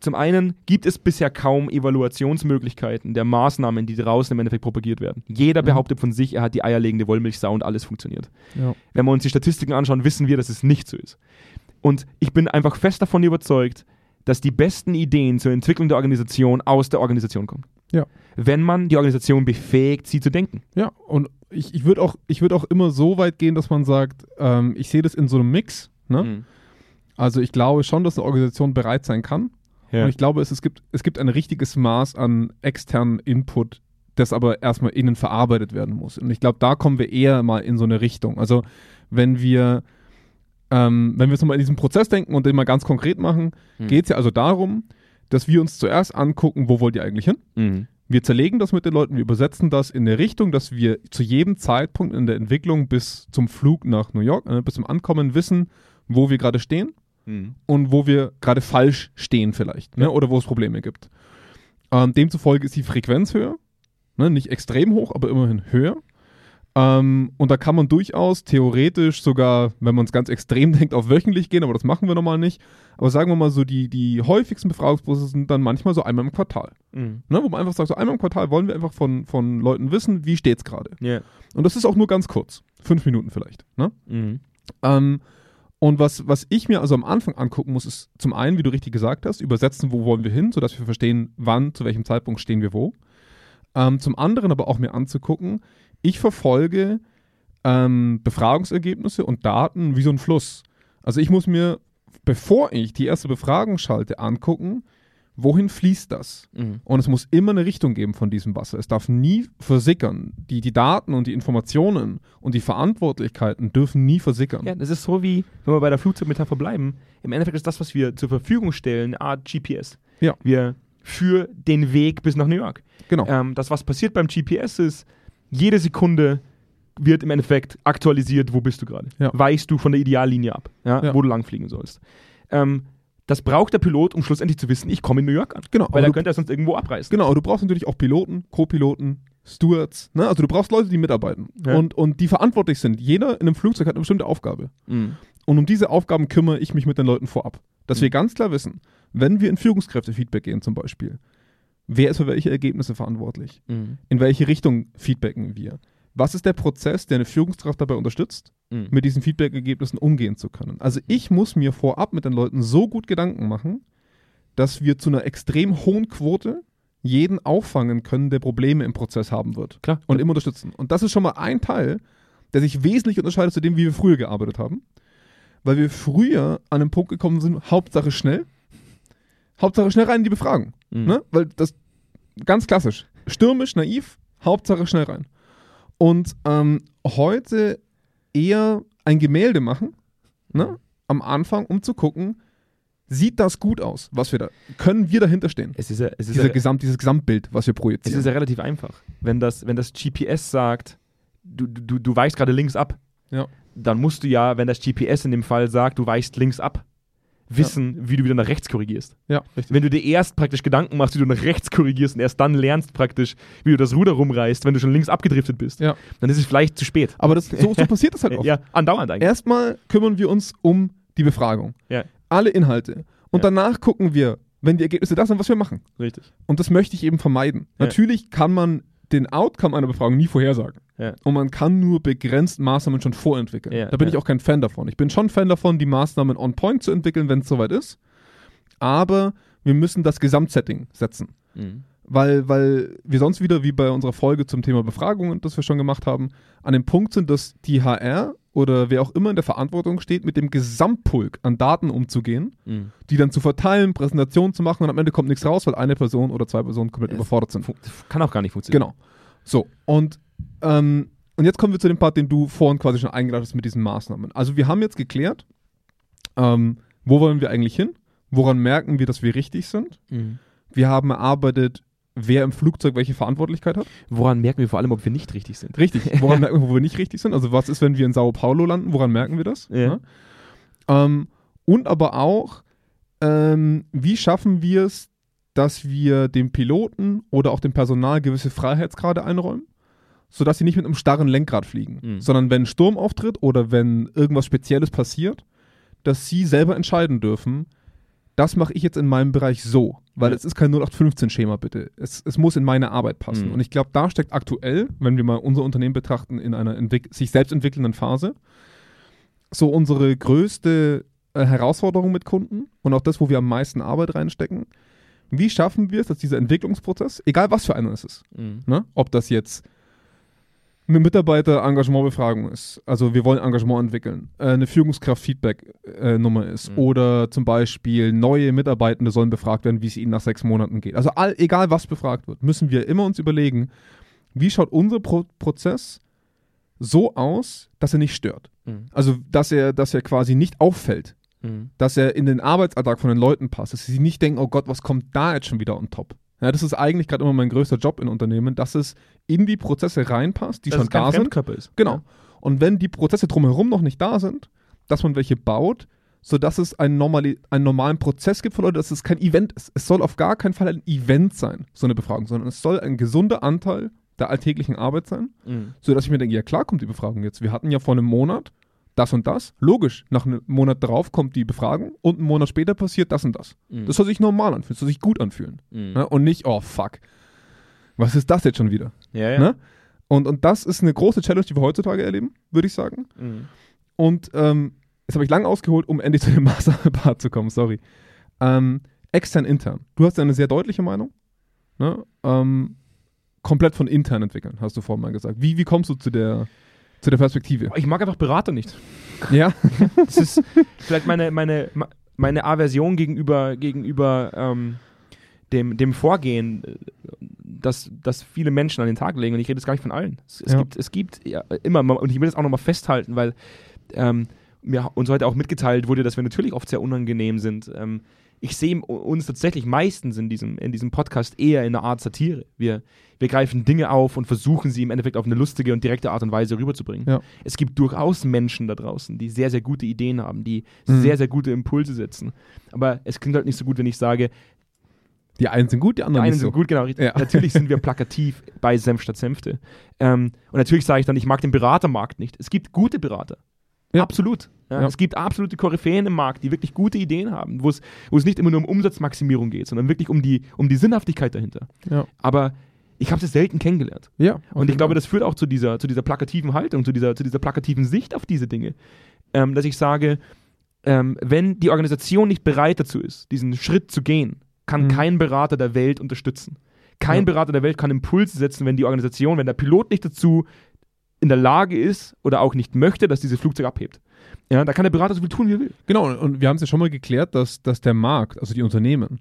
Zum einen gibt es bisher kaum Evaluationsmöglichkeiten der Maßnahmen, die draußen im Endeffekt propagiert werden. Jeder Mhm. behauptet von sich, er hat die eierlegende Wollmilchsau und alles funktioniert. Ja. Wenn wir uns die Statistiken anschauen, wissen wir, dass es nicht so ist. Und ich bin einfach fest davon überzeugt, dass die besten Ideen zur Entwicklung der Organisation aus der Organisation kommen. Ja. Wenn man die Organisation befähigt, sie zu denken. Ja, und ich, ich würde auch, ich würd auch immer so weit gehen, dass man sagt, ähm, ich sehe das in so einem Mix. Ne? Mhm. Also ich glaube schon, dass eine Organisation bereit sein kann. Ja. Und ich glaube, es, es, gibt, es gibt ein richtiges Maß an externen Input, das aber erstmal innen verarbeitet werden muss. Und ich glaube, da kommen wir eher mal in so eine Richtung. Also wenn wir, ähm, wenn wir jetzt mal in diesen Prozess denken und den mal ganz konkret machen, Mhm. geht es ja also darum, dass wir uns zuerst angucken, wo wollt ihr eigentlich hin? Mhm. Wir zerlegen das mit den Leuten, wir übersetzen das in der Richtung, dass wir zu jedem Zeitpunkt in der Entwicklung bis zum Flug nach New York, äh, bis zum Ankommen wissen, wo wir gerade stehen Mhm. und wo wir gerade falsch stehen vielleicht ne? Oder wo es Probleme gibt. Ähm, demzufolge ist die Frequenz höher, ne? nicht extrem hoch, aber immerhin höher. Ähm, und da kann man durchaus theoretisch sogar, wenn man es ganz extrem <laughs> denkt, auf wöchentlich gehen, aber das machen wir normal nicht. Aber sagen wir mal so, die, die häufigsten Befragungsprozesse sind dann manchmal so einmal im Quartal. Mhm. Ne? Wo man einfach sagt, so einmal im Quartal wollen wir einfach von, von Leuten wissen, wie steht es gerade. Ja. Und das ist auch nur ganz kurz. Fünf Minuten vielleicht. Ne? Mhm. Ähm, und was, was ich mir also am Anfang angucken muss, ist zum einen, wie du richtig gesagt hast, übersetzen, wo wollen wir hin, sodass wir verstehen, wann, zu welchem Zeitpunkt stehen wir wo. Ähm, zum anderen aber auch mir anzugucken, ich verfolge ähm, Befragungsergebnisse und Daten wie so ein Fluss. Also ich muss mir, bevor ich die erste Befragung schalte, angucken, wohin fließt das? Mhm. Und es muss immer eine Richtung geben von diesem Wasser. Es darf nie versickern. Die, die Daten und die Informationen und die Verantwortlichkeiten dürfen nie versickern. Ja, das ist so wie, wenn wir bei der Flugzeugmetapher bleiben. Im Endeffekt ist das, was wir zur Verfügung stellen, eine Art GPS. Ja. Wir für den Weg bis nach New York. Genau. Ähm, das, was passiert beim GPS, ist, jede Sekunde wird im Endeffekt aktualisiert, wo bist du gerade. Ja. Weichst du von der Ideallinie ab, ja, Ja. wo du langfliegen sollst. Ähm, das braucht der Pilot, um schlussendlich zu wissen, ich komme in New York an. Genau. Weil er du, könnte ja sonst irgendwo abreißen. genau, du brauchst natürlich auch Piloten, Co-Piloten, Stewards. Ne? Also du brauchst Leute, die mitarbeiten Ja. und, und die verantwortlich sind. Jeder in einem Flugzeug hat eine bestimmte Aufgabe. Mhm. Und um diese Aufgaben kümmere ich mich mit den Leuten vorab. Dass Mhm. wir ganz klar wissen, wenn wir in Führungskräfte-Feedback gehen zum Beispiel, wer ist für welche Ergebnisse verantwortlich? Mhm. In welche Richtung feedbacken wir? Was ist der Prozess, der eine Führungskraft dabei unterstützt, Mhm. mit diesen Feedback-Ergebnissen umgehen zu können? Also ich muss mir vorab mit den Leuten so gut Gedanken machen, dass wir zu einer extrem hohen Quote jeden auffangen können, der Probleme im Prozess haben wird Klar. und immer unterstützen. Und das ist schon mal ein Teil, der sich wesentlich unterscheidet zu dem, wie wir früher gearbeitet haben. Weil wir früher an einen Punkt gekommen sind, Hauptsache schnell. Hauptsache schnell rein in die Befragung. Mhm. Ne? Weil das ganz klassisch. Stürmisch, naiv, Hauptsache schnell rein. Und ähm, heute eher ein Gemälde machen, ne? am Anfang, um zu gucken, sieht das gut aus, was wir da, können wir dahinter stehen? Es ist ja, es ist Dieser ja, Gesamt, dieses Gesamtbild, was wir es projizieren. ist ja relativ einfach. Wenn das, wenn das GPS sagt, du, du, du weichst gerade links ab, Ja. Dann musst du ja, wenn das GPS in dem Fall sagt, du weichst links ab, wissen, wie du wieder nach rechts korrigierst. Ja, richtig. Wenn du dir erst praktisch Gedanken machst, wie du nach rechts korrigierst und erst dann lernst praktisch, wie du das Ruder rumreißt, wenn du schon links abgedriftet bist, Ja. dann ist es vielleicht zu spät. Aber das, so, so passiert das halt <laughs> oft. Ja, andauernd eigentlich. Erstmal kümmern wir uns um die Befragung. Ja, Alle Inhalte. Und Ja. danach gucken wir, wenn die Ergebnisse das sind, was wir machen. richtig. Und das möchte ich eben vermeiden. Ja. Natürlich kann man den Outcome einer Befragung nie vorhersagen. Ja. Und man kann nur begrenzt Maßnahmen schon vorentwickeln. Ja, da bin ja. ich auch kein Fan davon. Ich bin schon Fan davon, die Maßnahmen on point zu entwickeln, wenn es soweit ist. Aber wir müssen das Gesamtsetting setzen. Mhm. Weil, weil wir sonst wieder, wie bei unserer Folge zum Thema Befragungen, das wir schon gemacht haben, an dem Punkt sind, dass die HR oder wer auch immer in der Verantwortung steht, mit dem Gesamtpulk an Daten umzugehen, Mhm. die dann zu verteilen, Präsentationen zu machen und am Ende kommt nichts raus, weil eine Person oder zwei Personen komplett Es überfordert sind. Kann auch gar nicht funktionieren. Genau. So, und, ähm, und jetzt kommen wir zu dem Part, den du vorhin quasi schon eingeleitet hast mit diesen Maßnahmen. Also wir haben jetzt geklärt, ähm, wo wollen wir eigentlich hin? Woran merken wir, dass wir richtig sind? Mhm. Wir haben erarbeitet, wer im Flugzeug welche Verantwortlichkeit hat. Woran merken wir vor allem, ob wir nicht richtig sind? Richtig. <laughs> Woran merken wir, wo wir nicht richtig sind? Also was ist, wenn wir in Sao Paulo landen? Woran merken wir das? Ja. Ne? Ähm, und aber auch, ähm, wie schaffen wir es, dass wir dem Piloten oder auch dem Personal gewisse Freiheitsgrade einräumen, sodass sie nicht mit einem starren Lenkrad fliegen, Mhm. sondern wenn ein Sturm auftritt oder wenn irgendwas Spezielles passiert, dass sie selber entscheiden dürfen, das mache ich jetzt in meinem Bereich so, weil Ja. es ist kein 0815-Schema, bitte. Es, es muss in meine Arbeit passen. Mhm. Und ich glaube, da steckt aktuell, wenn wir mal unser Unternehmen betrachten, in einer entwick sich selbst entwickelnden Phase, so unsere größte äh, Herausforderung mit Kunden und auch das, wo wir am meisten Arbeit reinstecken. Wie schaffen wir es, dass dieser Entwicklungsprozess, egal was für einer es ist, Mhm. ne? ob das jetzt Mitarbeiter-Engagement-Befragung ist, also wir wollen Engagement entwickeln, äh, eine Führungskraft-Feedback-Nummer ist Mhm. oder zum Beispiel neue Mitarbeitende sollen befragt werden, wie es ihnen nach sechs Monaten geht. Also all, egal was befragt wird, müssen wir immer uns überlegen, wie schaut unser Pro Prozess so aus, dass er nicht stört. Mhm. Also dass er, dass er quasi nicht auffällt, Mhm. dass er in den Arbeitsalltag von den Leuten passt, dass sie nicht denken, oh Gott, was kommt da jetzt schon wieder on top. Ja, das ist eigentlich gerade immer mein größter Job in Unternehmen, dass es in die Prozesse reinpasst, die Dass schon es kein da sind. Ist. Genau. Und wenn die Prozesse drumherum noch nicht da sind, dass man welche baut, sodass es einen, normali einen normalen Prozess gibt für Leute, dass es kein Event ist. Es soll auf gar keinen Fall ein Event sein, so eine Befragung, sondern es soll ein gesunder Anteil der alltäglichen Arbeit sein, Mhm. sodass ich mir denke, ja klar kommt die Befragung jetzt. Wir hatten ja vor einem Monat das und das. Logisch, nach einem Monat drauf kommt die Befragung und einen Monat später passiert das und das. Mhm. Das soll sich normal anfühlen, das soll sich gut anfühlen. Mhm. Ne? Und nicht, oh fuck, was ist das jetzt schon wieder? Ja, ja. Ne? Und, und das ist eine große Challenge, die wir heutzutage erleben, würde ich sagen. Mhm. Und ähm, jetzt habe ich lange ausgeholt, um endlich <laughs> zu dem Masterpart zu kommen, sorry. Ähm, extern, intern. Du hast eine sehr deutliche Meinung. Ne? Ähm, komplett von intern entwickeln, hast du vorhin mal gesagt. Wie, wie kommst du zu der, zu der Perspektive? Ich mag einfach Berater nicht. Ja? <laughs> Das ist vielleicht meine, meine, meine Aversion gegenüber, gegenüber ähm, dem, dem Vorgehen, äh, das, das viele Menschen an den Tag legen. Und ich rede jetzt gar nicht von allen. Es, es Ja. gibt, es gibt ja, immer, und ich will das auch nochmal festhalten, weil ähm, mir uns heute auch mitgeteilt wurde, dass wir natürlich oft sehr unangenehm sind. Ähm, ich sehe uns tatsächlich meistens in diesem, in diesem Podcast eher in einer Art Satire. Wir, wir greifen Dinge auf und versuchen sie im Endeffekt auf eine lustige und direkte Art und Weise rüberzubringen. Ja. Es gibt durchaus Menschen da draußen, die sehr, sehr gute Ideen haben, die Mhm. sehr, sehr gute Impulse setzen. Aber es klingt halt nicht so gut, wenn ich sage, Die einen sind gut, die die anderen einen nicht sind so. gut, genau. Ja. Natürlich sind wir <laughs> plakativ bei Senf statt Senfte. Ähm, und natürlich sage ich dann, ich mag den Beratermarkt nicht. Es gibt gute Berater. Ja. Absolut. Ja, Ja. Es gibt absolute Koryphäen im Markt, die wirklich gute Ideen haben, wo es, wo es nicht immer nur um Umsatzmaximierung geht, sondern wirklich um die, um die Sinnhaftigkeit dahinter. Ja. Aber ich habe es selten kennengelernt. Ja, Und ich glaube, das führt auch zu dieser, zu dieser plakativen Haltung, zu dieser, zu dieser plakativen Sicht auf diese Dinge. Ähm, dass ich sage, ähm, wenn die Organisation nicht bereit dazu ist, diesen Schritt zu gehen, kann Mhm. kein Berater der Welt unterstützen. Kein Ja. Berater der Welt kann Impulse setzen, wenn die Organisation, wenn der Pilot nicht dazu in der Lage ist oder auch nicht möchte, dass dieses Flugzeug abhebt. Ja, da kann der Berater so viel tun, wie er will. Genau, und wir haben es ja schon mal geklärt, dass, dass der Markt, also die Unternehmen,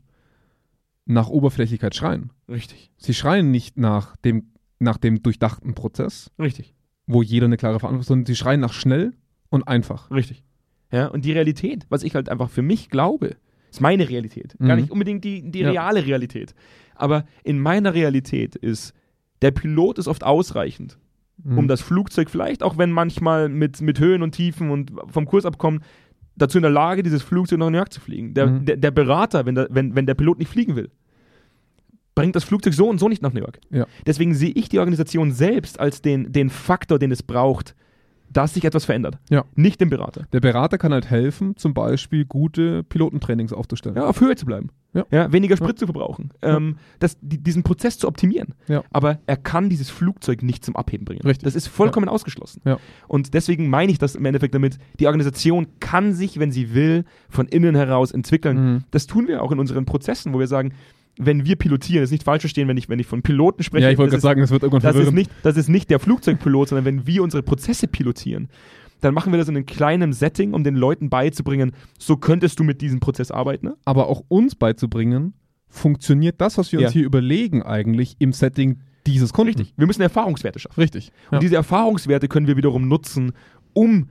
nach Oberflächlichkeit schreien. Richtig. Sie schreien nicht nach dem, nach dem durchdachten Prozess, Richtig. wo jeder eine klare Verantwortung hat, sondern sie schreien nach schnell und einfach. Richtig. Ja, und die Realität, was ich halt einfach für mich glaube, ist meine Realität. Gar Mhm. nicht unbedingt die, die Ja. reale Realität. Aber in meiner Realität ist, der Pilot ist oft ausreichend, Mhm. um das Flugzeug vielleicht, auch wenn manchmal mit, mit Höhen und Tiefen und vom Kurs abkommen, dazu in der Lage, dieses Flugzeug nach New York zu fliegen. Der, Mhm. der, der Berater, wenn der, wenn, wenn der Pilot nicht fliegen will, bringt das Flugzeug so und so nicht nach New York. Ja. Deswegen sehe ich die Organisation selbst als den, den Faktor, den es braucht, dass sich etwas verändert. Ja. Nicht den Berater. Der Berater kann halt helfen, zum Beispiel gute Pilotentrainings aufzustellen. Ja, auf Höhe zu bleiben. Ja. weniger Sprit zu verbrauchen. Ähm, das, die, diesen Prozess zu optimieren. Ja. Aber er kann dieses Flugzeug nicht zum Abheben bringen. Richtig. Das ist vollkommen ausgeschlossen. Ja. Und deswegen meine ich das im Endeffekt damit, die Organisation kann sich, wenn sie will, von innen heraus entwickeln. Mhm. Das tun wir auch in unseren Prozessen, wo wir sagen, wenn wir pilotieren, das ist nicht falsch verstehen, wenn ich, wenn ich von Piloten spreche. Ja, ich wollte das gerade sagen, es wird irgendwann das ist, nicht, das ist nicht der Flugzeugpilot, sondern wenn wir unsere Prozesse pilotieren, dann machen wir das in einem kleinen Setting, um den Leuten beizubringen, so könntest du mit diesem Prozess arbeiten. Ne? Aber auch uns beizubringen, funktioniert das, was wir uns Ja. hier überlegen, eigentlich im Setting dieses Kunden. Richtig. Wir müssen Erfahrungswerte schaffen. Richtig. Und Ja. diese Erfahrungswerte können wir wiederum nutzen, um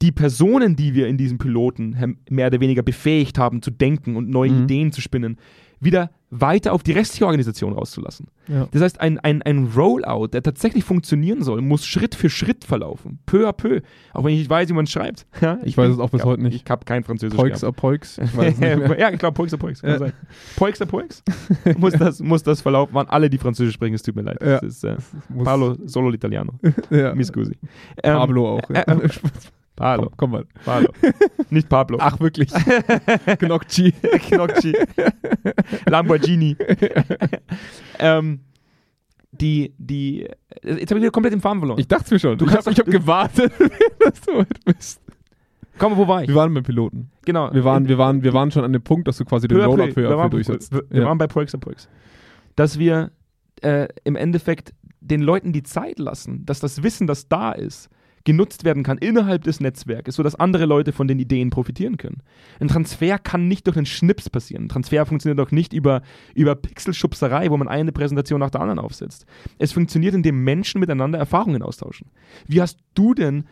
die Personen, die wir in diesem Piloten mehr oder weniger befähigt haben zu denken und neue Mhm. Ideen zu spinnen, wieder weiter auf die restliche Organisation rauszulassen. Ja. Das heißt, ein, ein, ein Rollout, der tatsächlich funktionieren soll, muss Schritt für Schritt verlaufen. Peu à peu. Auch wenn ich nicht weiß, wie man es schreibt. <laughs> Ja, Ich weiß es auch bis heute nicht. Ich habe kein Französisch Poix gehabt. a Poix. Ich weiß nicht <laughs> ja, ich glaube, Poix a Poix. Kann Ja. sein. Poix a Poix. <laughs> muss, das, muss das verlaufen. Waren alle, die Französisch sprechen, es tut mir leid. Ja. Das ist äh, Paolo solo l'italiano. ja. Mi scusi. Ähm, Pablo auch. Ja. äh, Paolo. komm, komm mal. Pablo. <laughs> Nicht Pablo. Ach, wirklich. <laughs> Gnocchi. <laughs> Gnocchi. Lamborghini. ähm, die, die, jetzt habe ich wieder komplett den Faden verloren. Ich dachte mir schon. Du ich kannst habe ich hab doch- gewartet, dass du weit bist. Komm, wo war ich? Wir waren beim Piloten. Genau. Wir waren, wir, waren, wir waren schon an dem Punkt, dass du quasi den. Rollout für, durchsetzt. wir, wir Ja. waren bei Poix a Poix. Dass wir äh, im Endeffekt den Leuten die Zeit lassen, dass das Wissen, das da ist, genutzt werden kann innerhalb des Netzwerkes, sodass andere Leute von den Ideen profitieren können. Ein Transfer kann nicht durch einen Schnips passieren. Ein Transfer funktioniert auch nicht über, über Pixelschubserei, wo man eine Präsentation nach der anderen aufsetzt. Es funktioniert, indem Menschen miteinander Erfahrungen austauschen. Wie hast du denn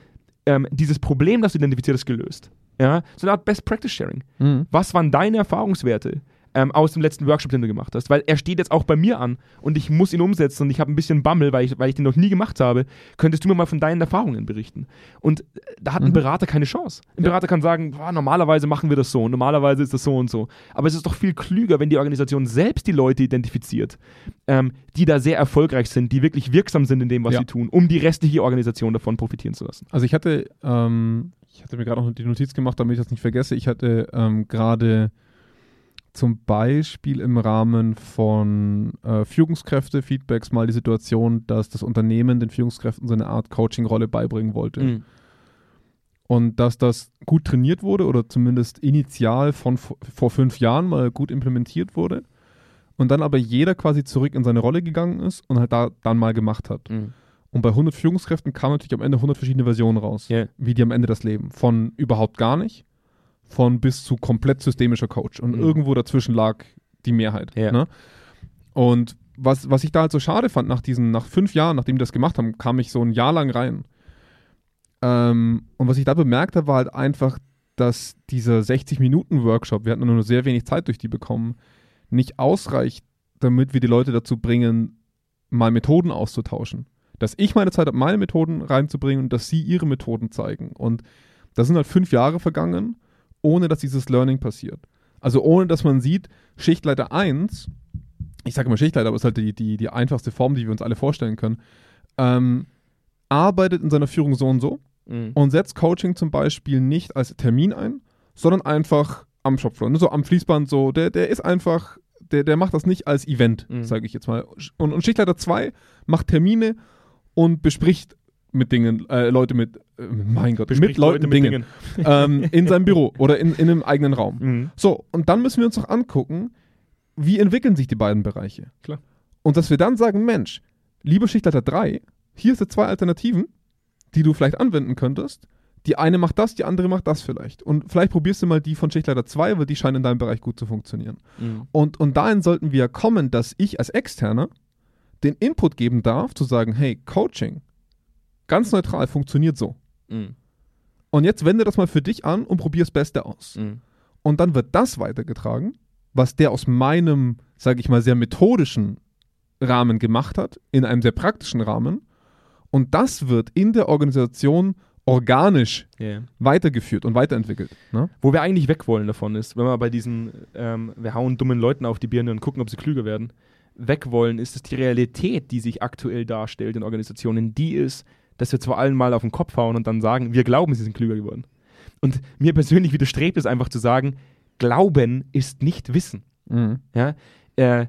ähm, dieses Problem, das du identifiziert hast, gelöst? Ja? So eine Art Best Practice Sharing. Mhm. Was waren deine Erfahrungswerte ähm, aus dem letzten Workshop, den du gemacht hast? Weil er steht jetzt auch bei mir an und ich muss ihn umsetzen und ich habe ein bisschen Bammel, weil ich, weil ich den noch nie gemacht habe. Könntest du mir mal von deinen Erfahrungen berichten? Und äh, da hat ein Mhm. Berater keine Chance. Ein Ja. Berater kann sagen, boah, normalerweise machen wir das so, normalerweise ist das so und so. Aber es ist doch viel klüger, wenn die Organisation selbst die Leute identifiziert, ähm, die da sehr erfolgreich sind, die wirklich wirksam sind in dem, was Ja. sie tun, um die restliche Organisation davon profitieren zu lassen. Also ich hatte, ähm, ich hatte mir gerade noch die Notiz gemacht, damit ich das nicht vergesse. Ich hatte ähm, gerade zum Beispiel im Rahmen von äh, Führungskräfte-Feedbacks mal die Situation, dass das Unternehmen den Führungskräften so eine Art Coaching-Rolle beibringen wollte. Mhm. Und dass das gut trainiert wurde oder zumindest initial von vor fünf Jahren mal gut implementiert wurde. Und dann aber jeder quasi zurück in seine Rolle gegangen ist und halt da dann mal gemacht hat. Mhm. Und bei 100 Führungskräften kamen natürlich am Ende 100 verschiedene Versionen raus, Ja. wie die am Ende das leben. Von überhaupt gar nicht, von bis zu komplett systemischer Coach. Und Mhm. irgendwo dazwischen lag die Mehrheit. Ja. Ne? Und was, was ich da halt so schade fand, nach diesen, nach fünf Jahren, nachdem die das gemacht haben, kam ich so ein Jahr lang rein. Ähm, und was ich da bemerkt habe, war halt einfach, dass dieser 60-Minuten-Workshop, wir hatten nur sehr wenig Zeit durch die bekommen, nicht ausreicht, damit wir die Leute dazu bringen, mal Methoden auszutauschen. Dass ich meine Zeit habe, meine Methoden reinzubringen und dass sie ihre Methoden zeigen. Und da sind halt fünf Jahre vergangen, ohne dass dieses Learning passiert. Also ohne, dass man sieht, Schichtleiter 1, ich sage immer Schichtleiter, aber es ist halt die, die, die einfachste Form, die wir uns alle vorstellen können, ähm, arbeitet in seiner Führung so und so Mhm. und setzt Coaching zum Beispiel nicht als Termin ein, sondern einfach am Shopfloor, ne, so am Fließband, so, der, der ist einfach, der, der macht das nicht als Event, Mhm. sage ich jetzt mal. Und, und Schichtleiter 2 macht Termine und bespricht mit Dingen, äh, Leute mit, äh, mein Gott, mit Bespricht Leuten Leute mit Dingen, <laughs> ähm, in seinem Büro oder in, in einem eigenen Raum. Mhm. So, und dann müssen wir uns noch angucken, wie entwickeln sich die beiden Bereiche. Klar. Und dass wir dann sagen, Mensch, lieber Schichtleiter 3, hier sind zwei Alternativen, die du vielleicht anwenden könntest. Die eine macht das, die andere macht das vielleicht. Und vielleicht probierst du mal die von Schichtleiter 2, weil die scheinen in deinem Bereich gut zu funktionieren. Mhm. Und, und dahin sollten wir kommen, dass ich als Externer den Input geben darf, zu sagen, hey, Coaching, ganz neutral, funktioniert so. Mhm. Und jetzt wende das mal für dich an und probier das Beste aus. Mhm. Und dann wird das weitergetragen, was der aus meinem, sage ich mal, sehr methodischen Rahmen gemacht hat, in einem sehr praktischen Rahmen. Und das wird in der Organisation organisch Ja. weitergeführt und weiterentwickelt. Ne? Wo wir eigentlich weg wollen davon ist, wenn wir bei diesen, ähm, wir hauen dummen Leuten auf die Birne und gucken, ob sie klüger werden, weg wollen, ist es die Realität, die sich aktuell darstellt in Organisationen, die ist, dass wir zwar allen mal auf den Kopf hauen und dann sagen, wir glauben, sie sind klüger geworden. Und mir persönlich widerstrebt es einfach zu sagen, Glauben ist nicht Wissen. Mhm. Ja? Äh,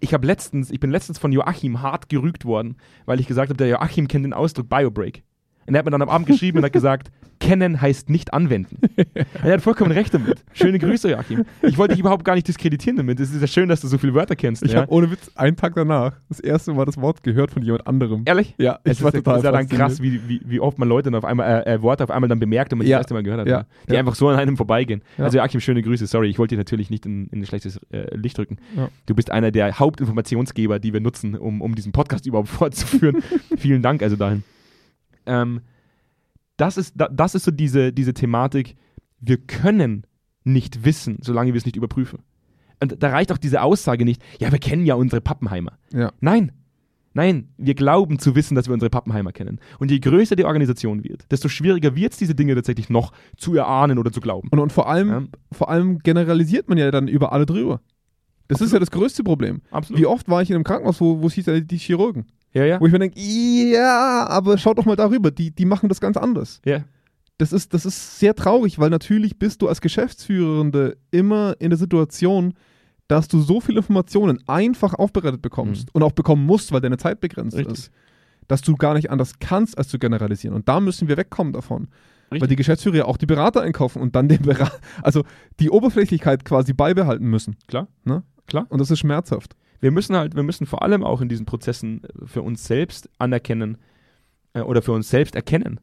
ich habe letztens, ich bin letztens von Joachim hart gerügt worden, weil ich gesagt habe, der Joachim kennt den Ausdruck Biobreak. Und er hat mir dann am Abend geschrieben und hat gesagt, <laughs> kennen heißt nicht anwenden. <laughs> er hat vollkommen recht damit. Schöne Grüße, Joachim. Ich wollte dich überhaupt gar nicht diskreditieren damit. Es ist ja schön, dass du so viele Wörter kennst. Ich ja? habe ohne Witz einen Tag danach das erste Mal das Wort gehört von jemand anderem. Ehrlich? Ja, Es ich war ist, total ist ja dann krass, wie, wie, wie oft man Leute dann auf einmal, äh, äh, Worte auf einmal dann bemerkt und man Ja. das erste Mal gehört hat. Ja. Die einfach so an einem vorbeigehen. Also Joachim, schöne Grüße. Sorry, ich wollte dich natürlich nicht in, in ein schlechtes äh, Licht rücken. Ja. Du bist einer der Hauptinformationsgeber, die wir nutzen, um, um diesen Podcast überhaupt <laughs> fortzuführen. Vielen Dank also dahin. Ähm, das, ist, da, das ist so diese, diese Thematik, wir können nicht wissen, solange wir es nicht überprüfen. Und da reicht auch diese Aussage nicht, ja, wir kennen ja unsere Pappenheimer. Ja. Nein. Nein, wir glauben zu wissen, dass wir unsere Pappenheimer kennen. Und je größer die Organisation wird, desto schwieriger wird es, diese Dinge tatsächlich noch zu erahnen oder zu glauben. Und, und vor, allem, Ja. vor allem generalisiert man ja dann über alle drüber. Das ist ja das größte Problem. Absolut. Wie oft war ich in einem Krankenhaus, wo, es hieß, die Chirurgen? Ja, ja. Wo ich mir denke, ja, aber schaut doch mal darüber, die, die machen das ganz anders. ja. Das ist, das ist sehr traurig, weil natürlich bist du als Geschäftsführende immer in der Situation, dass du so viele Informationen einfach aufbereitet bekommst und auch bekommen musst, weil deine Zeit begrenzt Richtig. ist, dass du gar nicht anders kannst, als zu generalisieren. Und da müssen wir wegkommen davon. Weil Richtig. die Geschäftsführer ja auch die Berater einkaufen und dann den Berater, <laughs> also die Oberflächlichkeit quasi beibehalten müssen. Klar. Ne? Klar. Und das ist schmerzhaft. Wir müssen halt, wir müssen vor allem auch in diesen Prozessen äh, für uns selbst anerkennen äh, oder für uns selbst erkennen,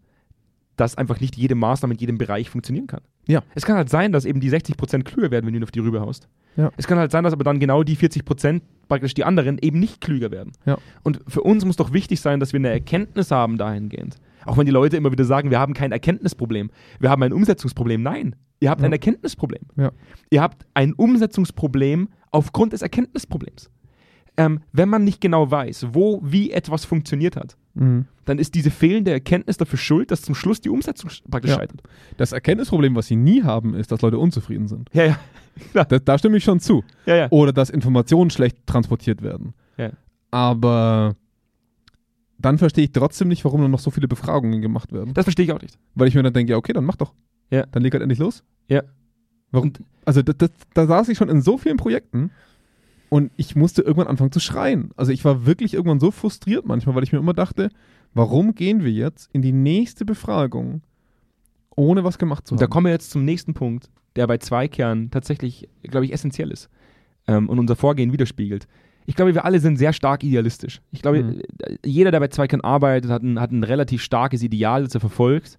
dass einfach nicht jede Maßnahme in jedem Bereich funktionieren kann. Ja. Es kann halt sein, dass eben die 60% klüger werden, wenn du ihn auf die Rübe haust. Ja. Es kann halt sein, dass aber dann genau die 40% praktisch die anderen eben nicht klüger werden. Ja. Und für uns muss doch wichtig sein, dass wir eine Erkenntnis haben dahingehend. Auch wenn die Leute immer wieder sagen, wir haben kein Erkenntnisproblem, wir haben ein Umsetzungsproblem. Nein, ihr habt Ja. ein Erkenntnisproblem. Ja. Ihr habt ein Umsetzungsproblem aufgrund des Erkenntnisproblems. Ähm, wenn man nicht genau weiß, wo, wie etwas funktioniert hat, Mhm. dann ist diese fehlende Erkenntnis dafür schuld, dass zum Schluss die Umsetzung praktisch Ja. scheitert. Das Erkenntnisproblem, was sie nie haben, ist, dass Leute unzufrieden sind. Ja, ja. <laughs> Da, da stimme ich schon zu. ja, ja. Oder dass Informationen schlecht transportiert werden. Ja. Aber dann verstehe ich trotzdem nicht, warum dann noch so viele Befragungen gemacht werden. Das verstehe ich auch nicht. Weil ich mir dann denke, ja, okay, dann mach doch. Ja. Dann leg halt endlich los. Ja. Warum? Also das, das, da saß ich schon in so vielen Projekten und ich musste irgendwann anfangen zu schreien. Also ich war wirklich irgendwann so frustriert manchmal, weil ich mir immer dachte, warum gehen wir jetzt in die nächste Befragung, ohne was gemacht zu Und haben? da kommen wir jetzt zum nächsten Punkt, der bei Zweikern tatsächlich, glaube ich, essentiell ist ähm, und unser Vorgehen widerspiegelt. Ich glaube, wir alle sind sehr stark idealistisch. Ich glaube, Mhm. äh, jeder, der bei Zweikern arbeitet, hat ein, hat ein relativ starkes Ideal, das er verfolgt.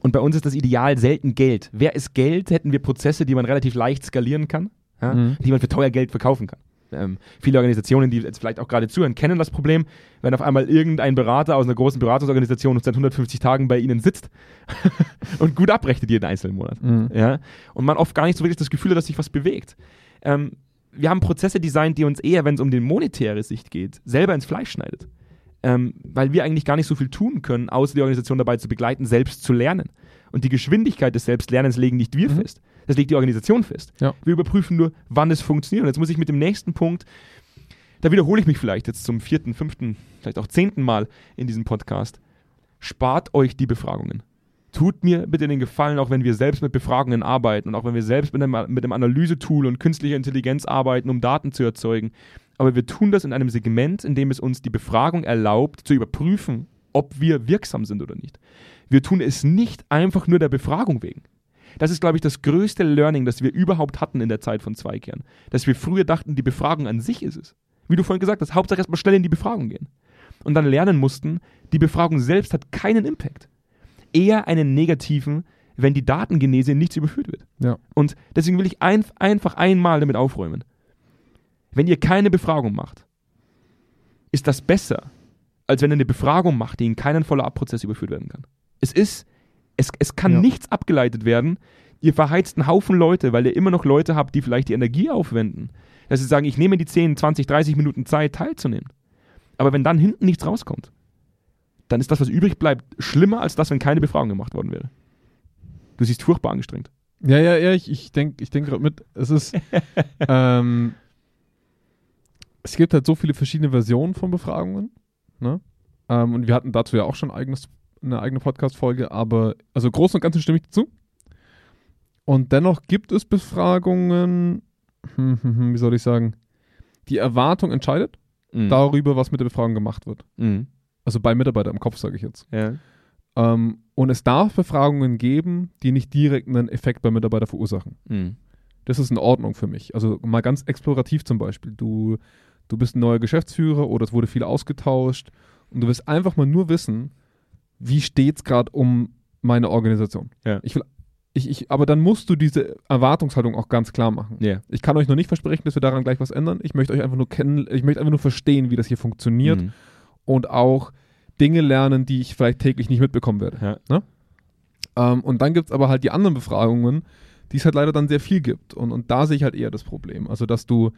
Und bei uns ist das Ideal selten Geld. Wer ist Geld, hätten wir Prozesse, die man relativ leicht skalieren kann, ja? Mhm. die man für teuer Geld verkaufen kann. Ähm, viele Organisationen, die jetzt vielleicht auch gerade zuhören, kennen das Problem, wenn auf einmal irgendein Berater aus einer großen Beratungsorganisation seit 150 Tagen bei ihnen sitzt <laughs> und gut abrechnet jeden einzelnen Monat. Mhm. Ja? Und man oft gar nicht so wirklich das Gefühl hat, dass sich was bewegt. Ähm, wir haben Prozesse designt, die uns eher, wenn es um die monetäre Sicht geht, selber ins Fleisch schneidet. Ähm, weil wir eigentlich gar nicht so viel tun können, außer die Organisation dabei zu begleiten, selbst zu lernen. Und die Geschwindigkeit des Selbstlernens legen nicht wir Mhm. fest. Das legt die Organisation fest. Ja. Wir überprüfen nur, wann es funktioniert. Und jetzt muss ich mit dem nächsten Punkt, da wiederhole ich mich vielleicht jetzt zum vierten, fünften, vielleicht auch zehnten Mal in diesem Podcast. Spart euch die Befragungen. Tut mir bitte den Gefallen, auch wenn wir selbst mit Befragungen arbeiten und auch wenn wir selbst mit einem, mit einem Analysetool und künstlicher Intelligenz arbeiten, um Daten zu erzeugen. Aber wir tun das in einem Segment, in dem es uns die Befragung erlaubt, zu überprüfen, ob wir wirksam sind oder nicht. Wir tun es nicht einfach nur der Befragung wegen. Das ist, glaube ich, das größte Learning, das wir überhaupt hatten in der Zeit von Zweikern. Dass wir früher dachten, die Befragung an sich ist es. Wie du vorhin gesagt hast, Hauptsache erstmal schnell in die Befragung gehen. Und dann lernen mussten, die Befragung selbst hat keinen Impact. Eher einen negativen, wenn die Datengenese nichts überführt wird. Ja. Und deswegen will ich ein, einfach einmal damit aufräumen. Wenn ihr keine Befragung macht, ist das besser, als wenn ihr eine Befragung macht, die in keinen Follow-up-Prozess überführt werden kann. Es ist, es, es kann Ja. nichts abgeleitet werden. Ihr verheizt einen Haufen Leute, weil ihr immer noch Leute habt, die vielleicht die Energie aufwenden. Dass sie sagen, ich nehme die 10, 20, 30 Minuten Zeit teilzunehmen. Aber wenn dann hinten nichts rauskommt, dann ist das, was übrig bleibt, schlimmer als das, wenn keine Befragung gemacht worden wäre. Du siehst furchtbar angestrengt. Ja, ja, ja, ich, ich denke ich denk gerade mit. Es ist. <laughs> ähm, es gibt halt so viele verschiedene Versionen von Befragungen. Ne? Ähm, und wir hatten dazu ja auch schon eigenes, eine eigene Podcast-Folge, aber also groß und ganzen stimme ich dazu. Und dennoch gibt es Befragungen, hm, hm, hm, wie soll ich sagen, die Erwartung entscheidet Mhm. darüber, was mit der Befragung gemacht wird. Mhm. Also bei Mitarbeitern im Kopf, sage ich jetzt. Ja. Ähm, und es darf Befragungen geben, die nicht direkt einen Effekt beim Mitarbeiter verursachen. Mhm. Das ist in Ordnung für mich. Also mal ganz explorativ zum Beispiel. Du, du bist ein neuer Geschäftsführer oder es wurde viel ausgetauscht und du willst einfach mal nur wissen, wie steht es gerade um meine Organisation. Ja. Ich will, ich, ich, aber dann musst du diese Erwartungshaltung auch ganz klar machen. Ja. Ich kann euch noch nicht versprechen, dass wir daran gleich was ändern. Ich möchte euch einfach nur kennen, ich möchte einfach nur verstehen, wie das hier funktioniert Mhm. und auch Dinge lernen, die ich vielleicht täglich nicht mitbekommen werde. Ja. Ne? Ähm, und dann gibt es aber halt die anderen Befragungen, die es halt leider dann sehr viel gibt. Und, und da sehe ich halt eher das Problem. Also, dass du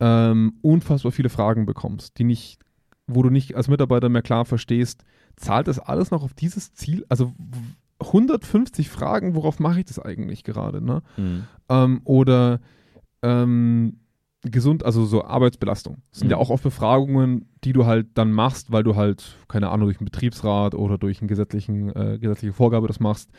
ähm, unfassbar viele Fragen bekommst, die nicht, wo du nicht als Mitarbeiter mehr klar verstehst, zahlt das alles noch auf dieses Ziel? Also w- 150 Fragen, worauf mache ich das eigentlich gerade? Ne? Mhm. ähm, oder ähm, gesund, also so Arbeitsbelastung. Das sind Mhm. ja auch oft Befragungen, die du halt dann machst, weil du halt, keine Ahnung, durch einen Betriebsrat oder durch eine gesetzlichen, äh, gesetzliche Vorgabe das machst.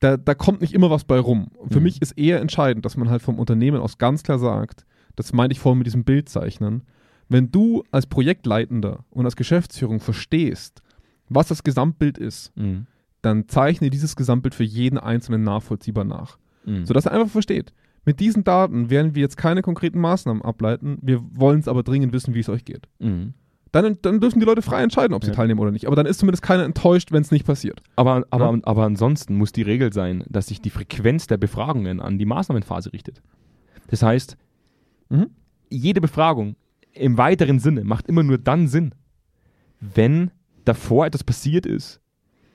Da, da kommt nicht immer was bei rum. Für Mhm. mich ist eher entscheidend, dass man halt vom Unternehmen aus ganz klar sagt, das meinte ich vorhin mit diesem Bildzeichnen, wenn du als Projektleitender und als Geschäftsführung verstehst, was das Gesamtbild ist, Mhm. dann zeichne dieses Gesamtbild für jeden Einzelnen nachvollziehbar nach Mhm. sodass er einfach versteht. Mit diesen Daten werden wir jetzt keine konkreten Maßnahmen ableiten, wir wollen es aber dringend wissen, wie es euch geht. Mhm. Dann, dann dürfen die Leute frei entscheiden, ob sie Ja. teilnehmen oder nicht. Aber dann ist zumindest keiner enttäuscht, wenn es nicht passiert. Aber, aber, Ja. aber ansonsten muss die Regel sein, dass sich die Frequenz der Befragungen an die Maßnahmenphase richtet. Das heißt, Mhm. jede Befragung im weiteren Sinne macht immer nur dann Sinn, wenn davor etwas passiert ist,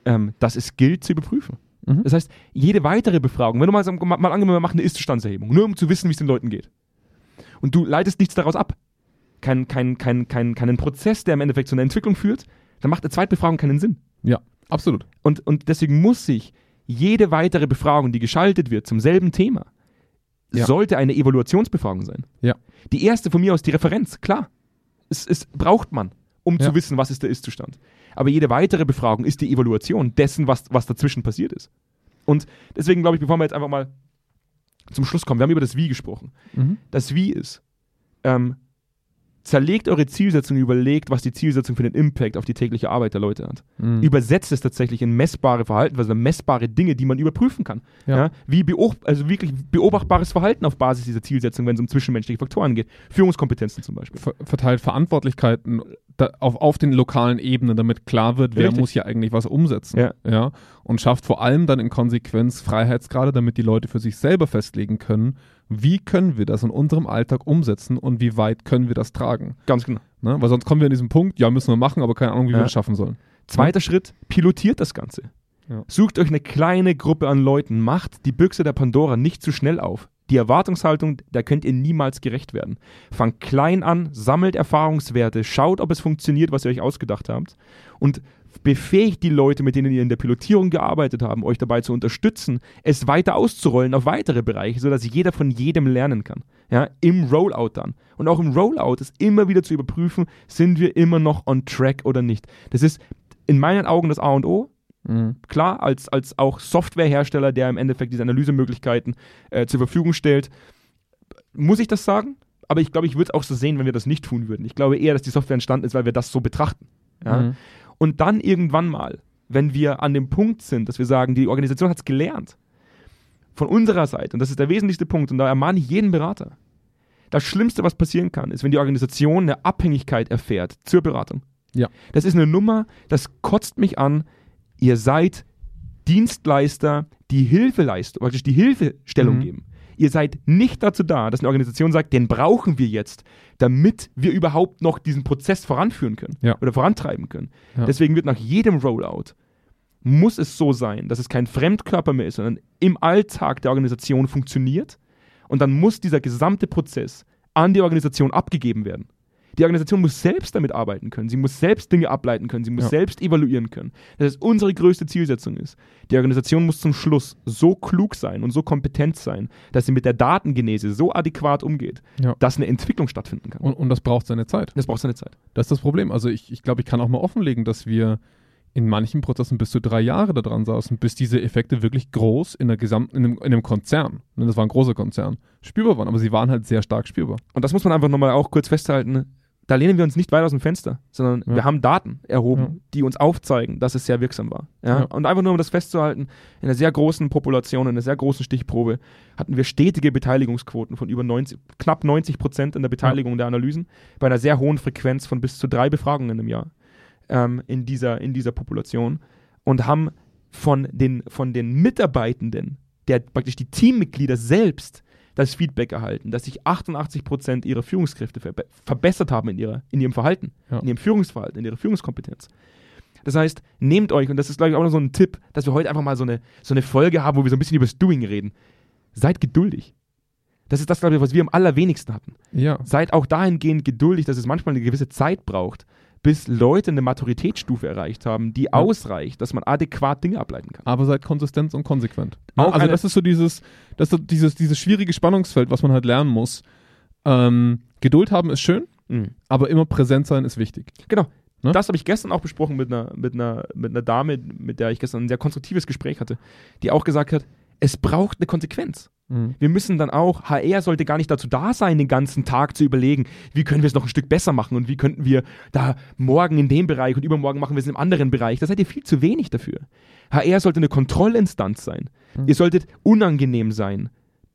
ähm, dass es gilt zu überprüfen. Mhm. Das heißt, jede weitere Befragung, wenn du mal, mal angenommen, wir machen eine Ist-Zustandserhebung, nur um zu wissen, wie es den Leuten geht. Und du leitest nichts daraus ab, kein, kein, kein, kein, keinen Prozess, der im Endeffekt zu einer Entwicklung führt, dann macht eine Zweitbefragung keinen Sinn. Ja, absolut. Und, und deswegen muss sich jede weitere Befragung, die geschaltet wird zum selben Thema, Ja. sollte eine Evaluationsbefragung sein. Ja. Die erste von mir aus, die Referenz, klar. Es, es braucht man, um Ja. zu wissen, was ist der Ist-Zustand. Aber jede weitere Befragung ist die Evaluation dessen, was, was dazwischen passiert ist. Und deswegen glaube ich, bevor wir jetzt einfach mal zum Schluss kommen, wir haben über das Wie gesprochen. Mhm. Das Wie ist, ähm, zerlegt eure Zielsetzung, überlegt, was die Zielsetzung für den Impact auf die tägliche Arbeit der Leute hat Mhm. übersetzt es tatsächlich in messbare Verhaltensweisen, also messbare Dinge, die man überprüfen kann. Ja. Ja. wie beob also wirklich beobachtbares Verhalten auf Basis dieser Zielsetzung, wenn es um zwischenmenschliche Faktoren geht. Führungskompetenzen zum Beispiel. Ver verteilt Verantwortlichkeiten auf, auf den lokalen Ebenen, damit klar wird, wer Richtig. muss hier eigentlich was umsetzen. Ja. Ja, und schafft vor allem dann in Konsequenz Freiheitsgrade, damit die Leute für sich selber festlegen können, wie können wir das in unserem Alltag umsetzen und wie weit können wir das tragen. Ganz genau. Ne? Weil sonst kommen wir an diesen Punkt, ja, müssen wir machen, aber keine Ahnung, wie Ja. wir das schaffen sollen. Zweiter Schritt, pilotiert das Ganze. Ja. Sucht euch eine kleine Gruppe an Leuten, macht die Büchse der Pandora nicht zu schnell auf. Die Erwartungshaltung, da könnt ihr niemals gerecht werden. Fangt klein an, sammelt Erfahrungswerte, schaut, ob es funktioniert, was ihr euch ausgedacht habt und befähigt die Leute, mit denen ihr in der Pilotierung gearbeitet habt, euch dabei zu unterstützen, es weiter auszurollen auf weitere Bereiche, sodass jeder von jedem lernen kann. Ja, Im Rollout dann. Und auch im Rollout ist immer wieder zu überprüfen, sind wir immer noch on track oder nicht. Das ist in meinen Augen das A und O. Mhm. Klar, als, als auch Softwarehersteller, der im Endeffekt diese Analysemöglichkeiten äh, zur Verfügung stellt, muss ich das sagen. Aber ich glaube, ich würde es auch so sehen, wenn wir das nicht tun würden. Ich glaube eher, dass die Software entstanden ist, weil wir das so betrachten. Ja? Mhm. Und dann irgendwann mal, wenn wir an dem Punkt sind, dass wir sagen, die Organisation hat es gelernt, von unserer Seite, und das ist der wesentlichste Punkt, und da ermahne ich jeden Berater, das Schlimmste, was passieren kann, ist, wenn die Organisation eine Abhängigkeit erfährt zur Beratung. Ja. Das ist eine Nummer, das kotzt mich an. Ihr seid Dienstleister, die Hilfeleistung, praktisch die Hilfestellung Mhm. geben. Ihr seid nicht dazu da, dass eine Organisation sagt, den brauchen wir jetzt, damit wir überhaupt noch diesen Prozess voranführen können Ja. oder vorantreiben können. Ja. Deswegen wird nach jedem Rollout muss es so sein, dass es kein Fremdkörper mehr ist, sondern im Alltag der Organisation funktioniert. Und dann muss dieser gesamte Prozess an die Organisation abgegeben werden. Die Organisation muss selbst damit arbeiten können. Sie muss selbst Dinge ableiten können. Sie muss Ja. selbst evaluieren können. Das ist unsere größte Zielsetzung ist. Die Organisation muss zum Schluss so klug sein und so kompetent sein, dass sie mit der Datengenese so adäquat umgeht, Ja. dass eine Entwicklung stattfinden kann. Und, und das braucht seine Zeit. das braucht seine Zeit. Das ist das Problem. Also ich, ich glaube, ich kann auch mal offenlegen, dass wir in manchen Prozessen bis zu drei Jahre da dran saßen, bis diese Effekte wirklich groß in der gesamten, in einem, in einem Konzern, ne, das war ein großer Konzern, spürbar waren. Aber sie waren halt sehr stark spürbar. Und das muss man einfach nochmal auch kurz festhalten. Da lehnen wir uns nicht weit aus dem Fenster, sondern Ja. wir haben Daten erhoben, Ja. die uns aufzeigen, dass es sehr wirksam war. Ja? Und einfach nur, um das festzuhalten, in einer sehr großen Population, in einer sehr großen Stichprobe, hatten wir stetige Beteiligungsquoten von über 90, knapp 90 Prozent in der Beteiligung der Analysen, bei einer sehr hohen Frequenz von bis zu drei Befragungen im Jahr ähm, in, dieser, in dieser Population und haben von den, von den Mitarbeitenden, der praktisch die Teammitglieder selbst, das Feedback erhalten, dass sich 88 Prozent ihrer Führungskräfte verbe verbessert haben in, ihrer, in ihrem Verhalten, Ja. in ihrem Führungsverhalten, in ihrer Führungskompetenz. Das heißt, nehmt euch, und das ist, glaube ich, auch noch so ein Tipp, dass wir heute einfach mal so eine, so eine Folge haben, wo wir so ein bisschen über das Doing reden. Seid geduldig. Das ist das, glaube ich, was wir am allerwenigsten hatten. Ja. Seid auch dahingehend geduldig, dass es manchmal eine gewisse Zeit braucht, bis Leute eine Maturitätsstufe erreicht haben, die ausreicht, dass man adäquat Dinge ableiten kann. Aber seid konsistent und konsequent. Auch also das ist so dieses, das so dieses, dieses schwierige Spannungsfeld, was man halt lernen muss. Ähm, Geduld haben ist schön, Mhm. aber immer präsent sein ist wichtig. Genau. Ne? Das habe ich gestern auch besprochen mit einer, mit, einer, mit einer Dame, mit der ich gestern ein sehr konstruktives Gespräch hatte, die auch gesagt hat, es braucht eine Konsequenz. Wir müssen dann auch, HR sollte gar nicht dazu da sein, den ganzen Tag zu überlegen, wie können wir es noch ein Stück besser machen und wie könnten wir da morgen in dem Bereich und übermorgen machen wir es in einem anderen Bereich. Da seid ihr viel zu wenig dafür. HR sollte eine Kontrollinstanz sein. Ihr solltet unangenehm sein,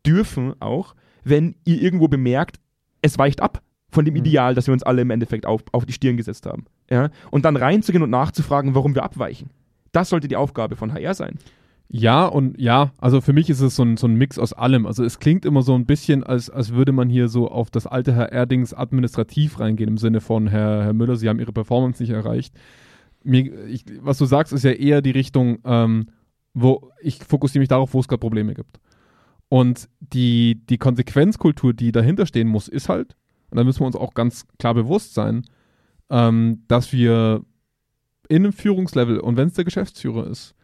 dürfen auch, wenn ihr irgendwo bemerkt, es weicht ab von dem Mhm. Ideal, das wir uns alle im Endeffekt auf, auf die Stirn gesetzt haben. Ja? Und dann reinzugehen und nachzufragen, warum wir abweichen. Das sollte die Aufgabe von HR sein. Ja und ja, also für mich ist es so ein, so ein Mix aus allem. Also es klingt immer so ein bisschen, als, als würde man hier so auf das alte Herr Erdings administrativ reingehen, im Sinne von Herr, Herr Müller, Sie haben Ihre Performance nicht erreicht. Mir, ich, was du sagst, ist ja eher die Richtung, ähm, wo ich fokussiere mich darauf, wo es gerade Probleme gibt. Und die, die Konsequenzkultur, die dahinter stehen muss, ist halt, und da müssen wir uns auch ganz klar bewusst sein, ähm, dass wir in einem Führungslevel, und wenn es der Geschäftsführer ist,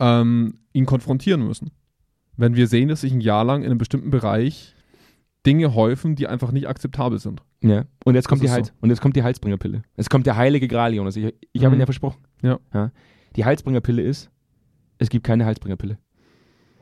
ähm, ihn konfrontieren müssen. Wenn wir sehen, dass sich ein Jahr lang in einem bestimmten Bereich Dinge häufen, die einfach nicht akzeptabel sind. Ja. Und jetzt kommt Das die ist Heils und jetzt kommt die Heilsbringerpille. Es kommt der heilige Gral, Jonas. Ich, ich habe Mhm. ihn ja versprochen. Ja. Die Heilsbringerpille ist, es gibt keine Heilsbringerpille.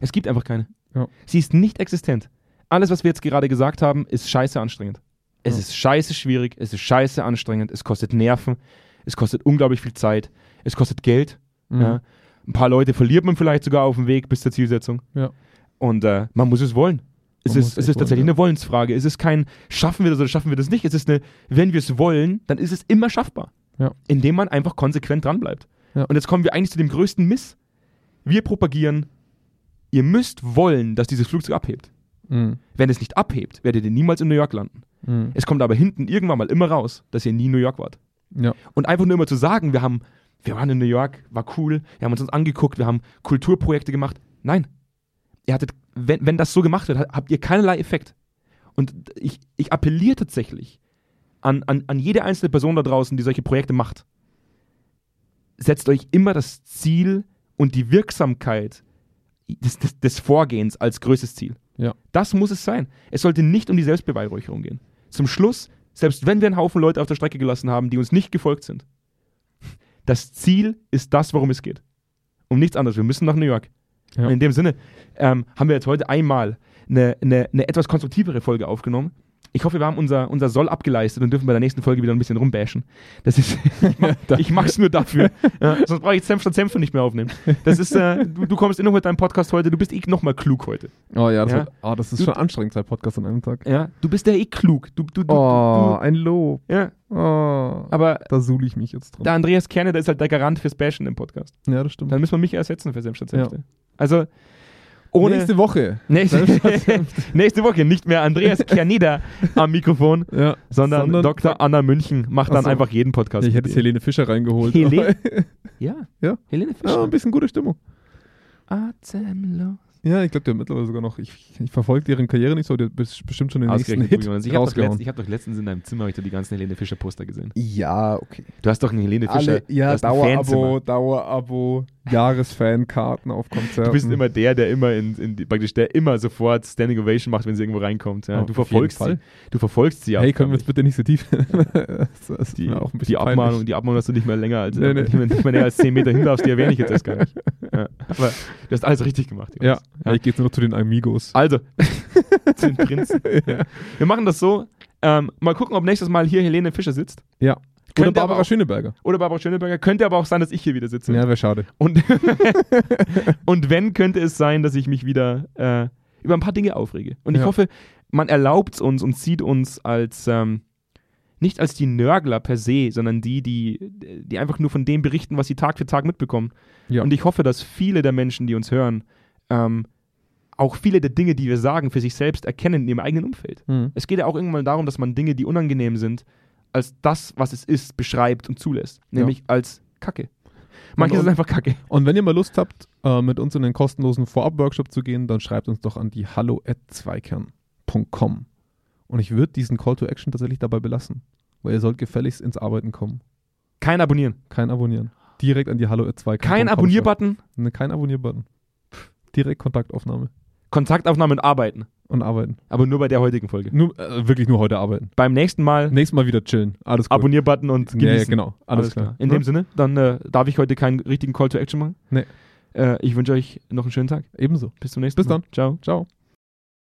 Es gibt einfach keine. Ja. Sie ist nicht existent. Alles, was wir jetzt gerade gesagt haben, ist scheiße anstrengend. Es Ja. ist scheiße schwierig, es ist scheiße anstrengend, es kostet Nerven, es kostet unglaublich viel Zeit, es kostet Geld. Mhm. Ja. Ein paar Leute verliert man vielleicht sogar auf dem Weg bis zur Zielsetzung. Ja. Und äh, man muss es wollen. Es Man ist, es ist tatsächlich wollen, ja. eine Wollensfrage. Es ist kein, schaffen wir das oder schaffen wir das nicht. Es ist eine, wenn wir es wollen, dann ist es immer schaffbar. Ja. Indem man einfach konsequent dranbleibt. Ja. Und jetzt kommen wir eigentlich zu dem größten Miss. Wir propagieren, ihr müsst wollen, dass dieses Flugzeug abhebt. Mhm. Wenn es nicht abhebt, werdet ihr niemals in New York landen. Mhm. Es kommt aber hinten irgendwann mal immer raus, dass ihr nie in New York wart. Ja. Und einfach nur immer zu sagen, wir haben, wir waren in New York, war cool, wir haben uns uns angeguckt, wir haben Kulturprojekte gemacht. Nein. Ihr hattet, wenn, wenn das so gemacht wird, habt ihr keinerlei Effekt. Und ich, ich appelliere tatsächlich an, an, an jede einzelne Person da draußen, die solche Projekte macht. Setzt euch immer das Ziel und die Wirksamkeit des, des, des Vorgehens als größtes Ziel. Ja. Das muss es sein. Es sollte nicht um die Selbstbeweihräucherung gehen. Zum Schluss, selbst wenn wir einen Haufen Leute auf der Strecke gelassen haben, die uns nicht gefolgt sind, das Ziel ist das, worum es geht. Um nichts anderes. Wir müssen nach New York. Ja. In dem Sinne ähm, haben wir jetzt heute einmal eine, eine, eine etwas konstruktivere Folge aufgenommen. Ich hoffe, wir haben unser, unser Soll abgeleistet und dürfen bei der nächsten Folge wieder ein bisschen rumbashen. Das ist, <laughs> <laughs> ich, mach, ich mach's nur dafür. Ja, sonst brauche ich Senf statt Senf nicht mehr aufnehmen. Das ist, äh, du, du kommst noch mit deinem Podcast heute, du bist eh noch mal klug heute. Oh ja, das, Ja. Wird, oh, das ist Du- schon anstrengend, zwei Podcasts an einem Tag. Ja, du bist ja eh klug. Du, du, du, Oh, du, ein Lob. ja, Oh, aber da suhle ich mich jetzt drin. der Andreas Kerne, der ist halt der Garant fürs Bashen im Podcast. ja, das stimmt. Dann müssen wir mich ersetzen für Senf statt Ja. Senfte. Also, ohne. Nächste Woche. Nächste, <laughs> nächste Woche nicht mehr Andreas <laughs> Kerneder am Mikrofon, Ja. sondern, Sondern- Dr. Anna München macht Ach dann so. einfach jeden Podcast. Ich hätte jetzt. Helene Fischer reingeholt. Helene? <laughs> Ja, Ja. Helene ja, Fischer. ein bisschen gute Stimmung. Atemlos. Ja, ich glaube, der mittlerweile sogar noch, ich, ich verfolge deren Karriere nicht so, der bes- bestimmt schon den nächsten Hit. Ich habe doch, letzt, ich hab doch letztens in deinem Zimmer hab ich die ganzen Helene Fischer Poster gesehen. Ja, okay. Du hast doch einen Helene Fischer. Alle, ja, Dauerabo. Dauerabo, Jahresfankarten auf Konzerten. Du bist immer der, der immer in, in praktisch der immer sofort Standing Ovation macht, wenn sie irgendwo reinkommt. Ja. Oh, du verfolgst sie. Du verfolgst sie ja. Hey, können wir jetzt bitte nicht so tief. <laughs> das die, auch ein bisschen die Abmahnung, peinlich. die Abmahnung, dass du nicht mehr länger als Nee, nee. Nicht, mehr, nicht mehr näher als 10 Meter hin darfst, die erwähne ich jetzt erst gar nicht. Ja. Aber du hast alles richtig gemacht. Ja, ja. ich gehe jetzt nur noch zu den Amigos. Also, <laughs> zu den Prinzen. Wir machen das so. Ähm, mal gucken, ob nächstes Mal hier Helene Fischer sitzt. Ja. Oder Könnte Barbara auch- Schöneberger. Oder Barbara Schöneberger. Könnte aber auch sein, dass ich hier wieder sitze. Ja, wäre schade. Und, <laughs> und wenn, könnte es sein, dass ich mich wieder äh, über ein paar Dinge aufrege. Und ich Ja. hoffe, man erlaubt es uns und sieht uns als ähm, nicht als die Nörgler per se, sondern die, die, die einfach nur von dem berichten, was sie Tag für Tag mitbekommen. Ja. Und ich hoffe, dass viele der Menschen, die uns hören, ähm, auch viele der Dinge, die wir sagen, für sich selbst erkennen in ihrem eigenen Umfeld. Mhm. Es geht ja auch irgendwann darum, dass man Dinge, die unangenehm sind, als das, was es ist, beschreibt und zulässt. Nämlich als Kacke. Manches ist einfach Kacke. Und wenn ihr mal Lust habt, äh, mit uns in den kostenlosen Vorab-Workshop zu gehen, dann schreibt uns doch an die hallo at zweikern.com. Und ich würde diesen Call to Action tatsächlich dabei belassen, weil ihr sollt gefälligst ins Arbeiten kommen. Kein Abonnieren. Kein Abonnieren. Direkt an die hallo at zweikern.com. Kein Abonnierbutton. Ne, kein Abonnierbutton. Direkt Kontaktaufnahme Kontaktaufnahme und Arbeiten. und arbeiten. Aber nur bei der heutigen Folge. Nur, äh, wirklich nur heute arbeiten. Beim nächsten Mal Nächstes Mal wieder chillen. Alles gut. Abonnierbutton und Ja, genießen. ja, genau. Alles, klar. In dem Sinne, dann äh, darf ich heute keinen richtigen Call to Action machen. Nee. Äh, ich wünsche euch noch einen schönen Tag. Ebenso. Bis zum nächsten Bis Mal. dann. Ciao. Ciao.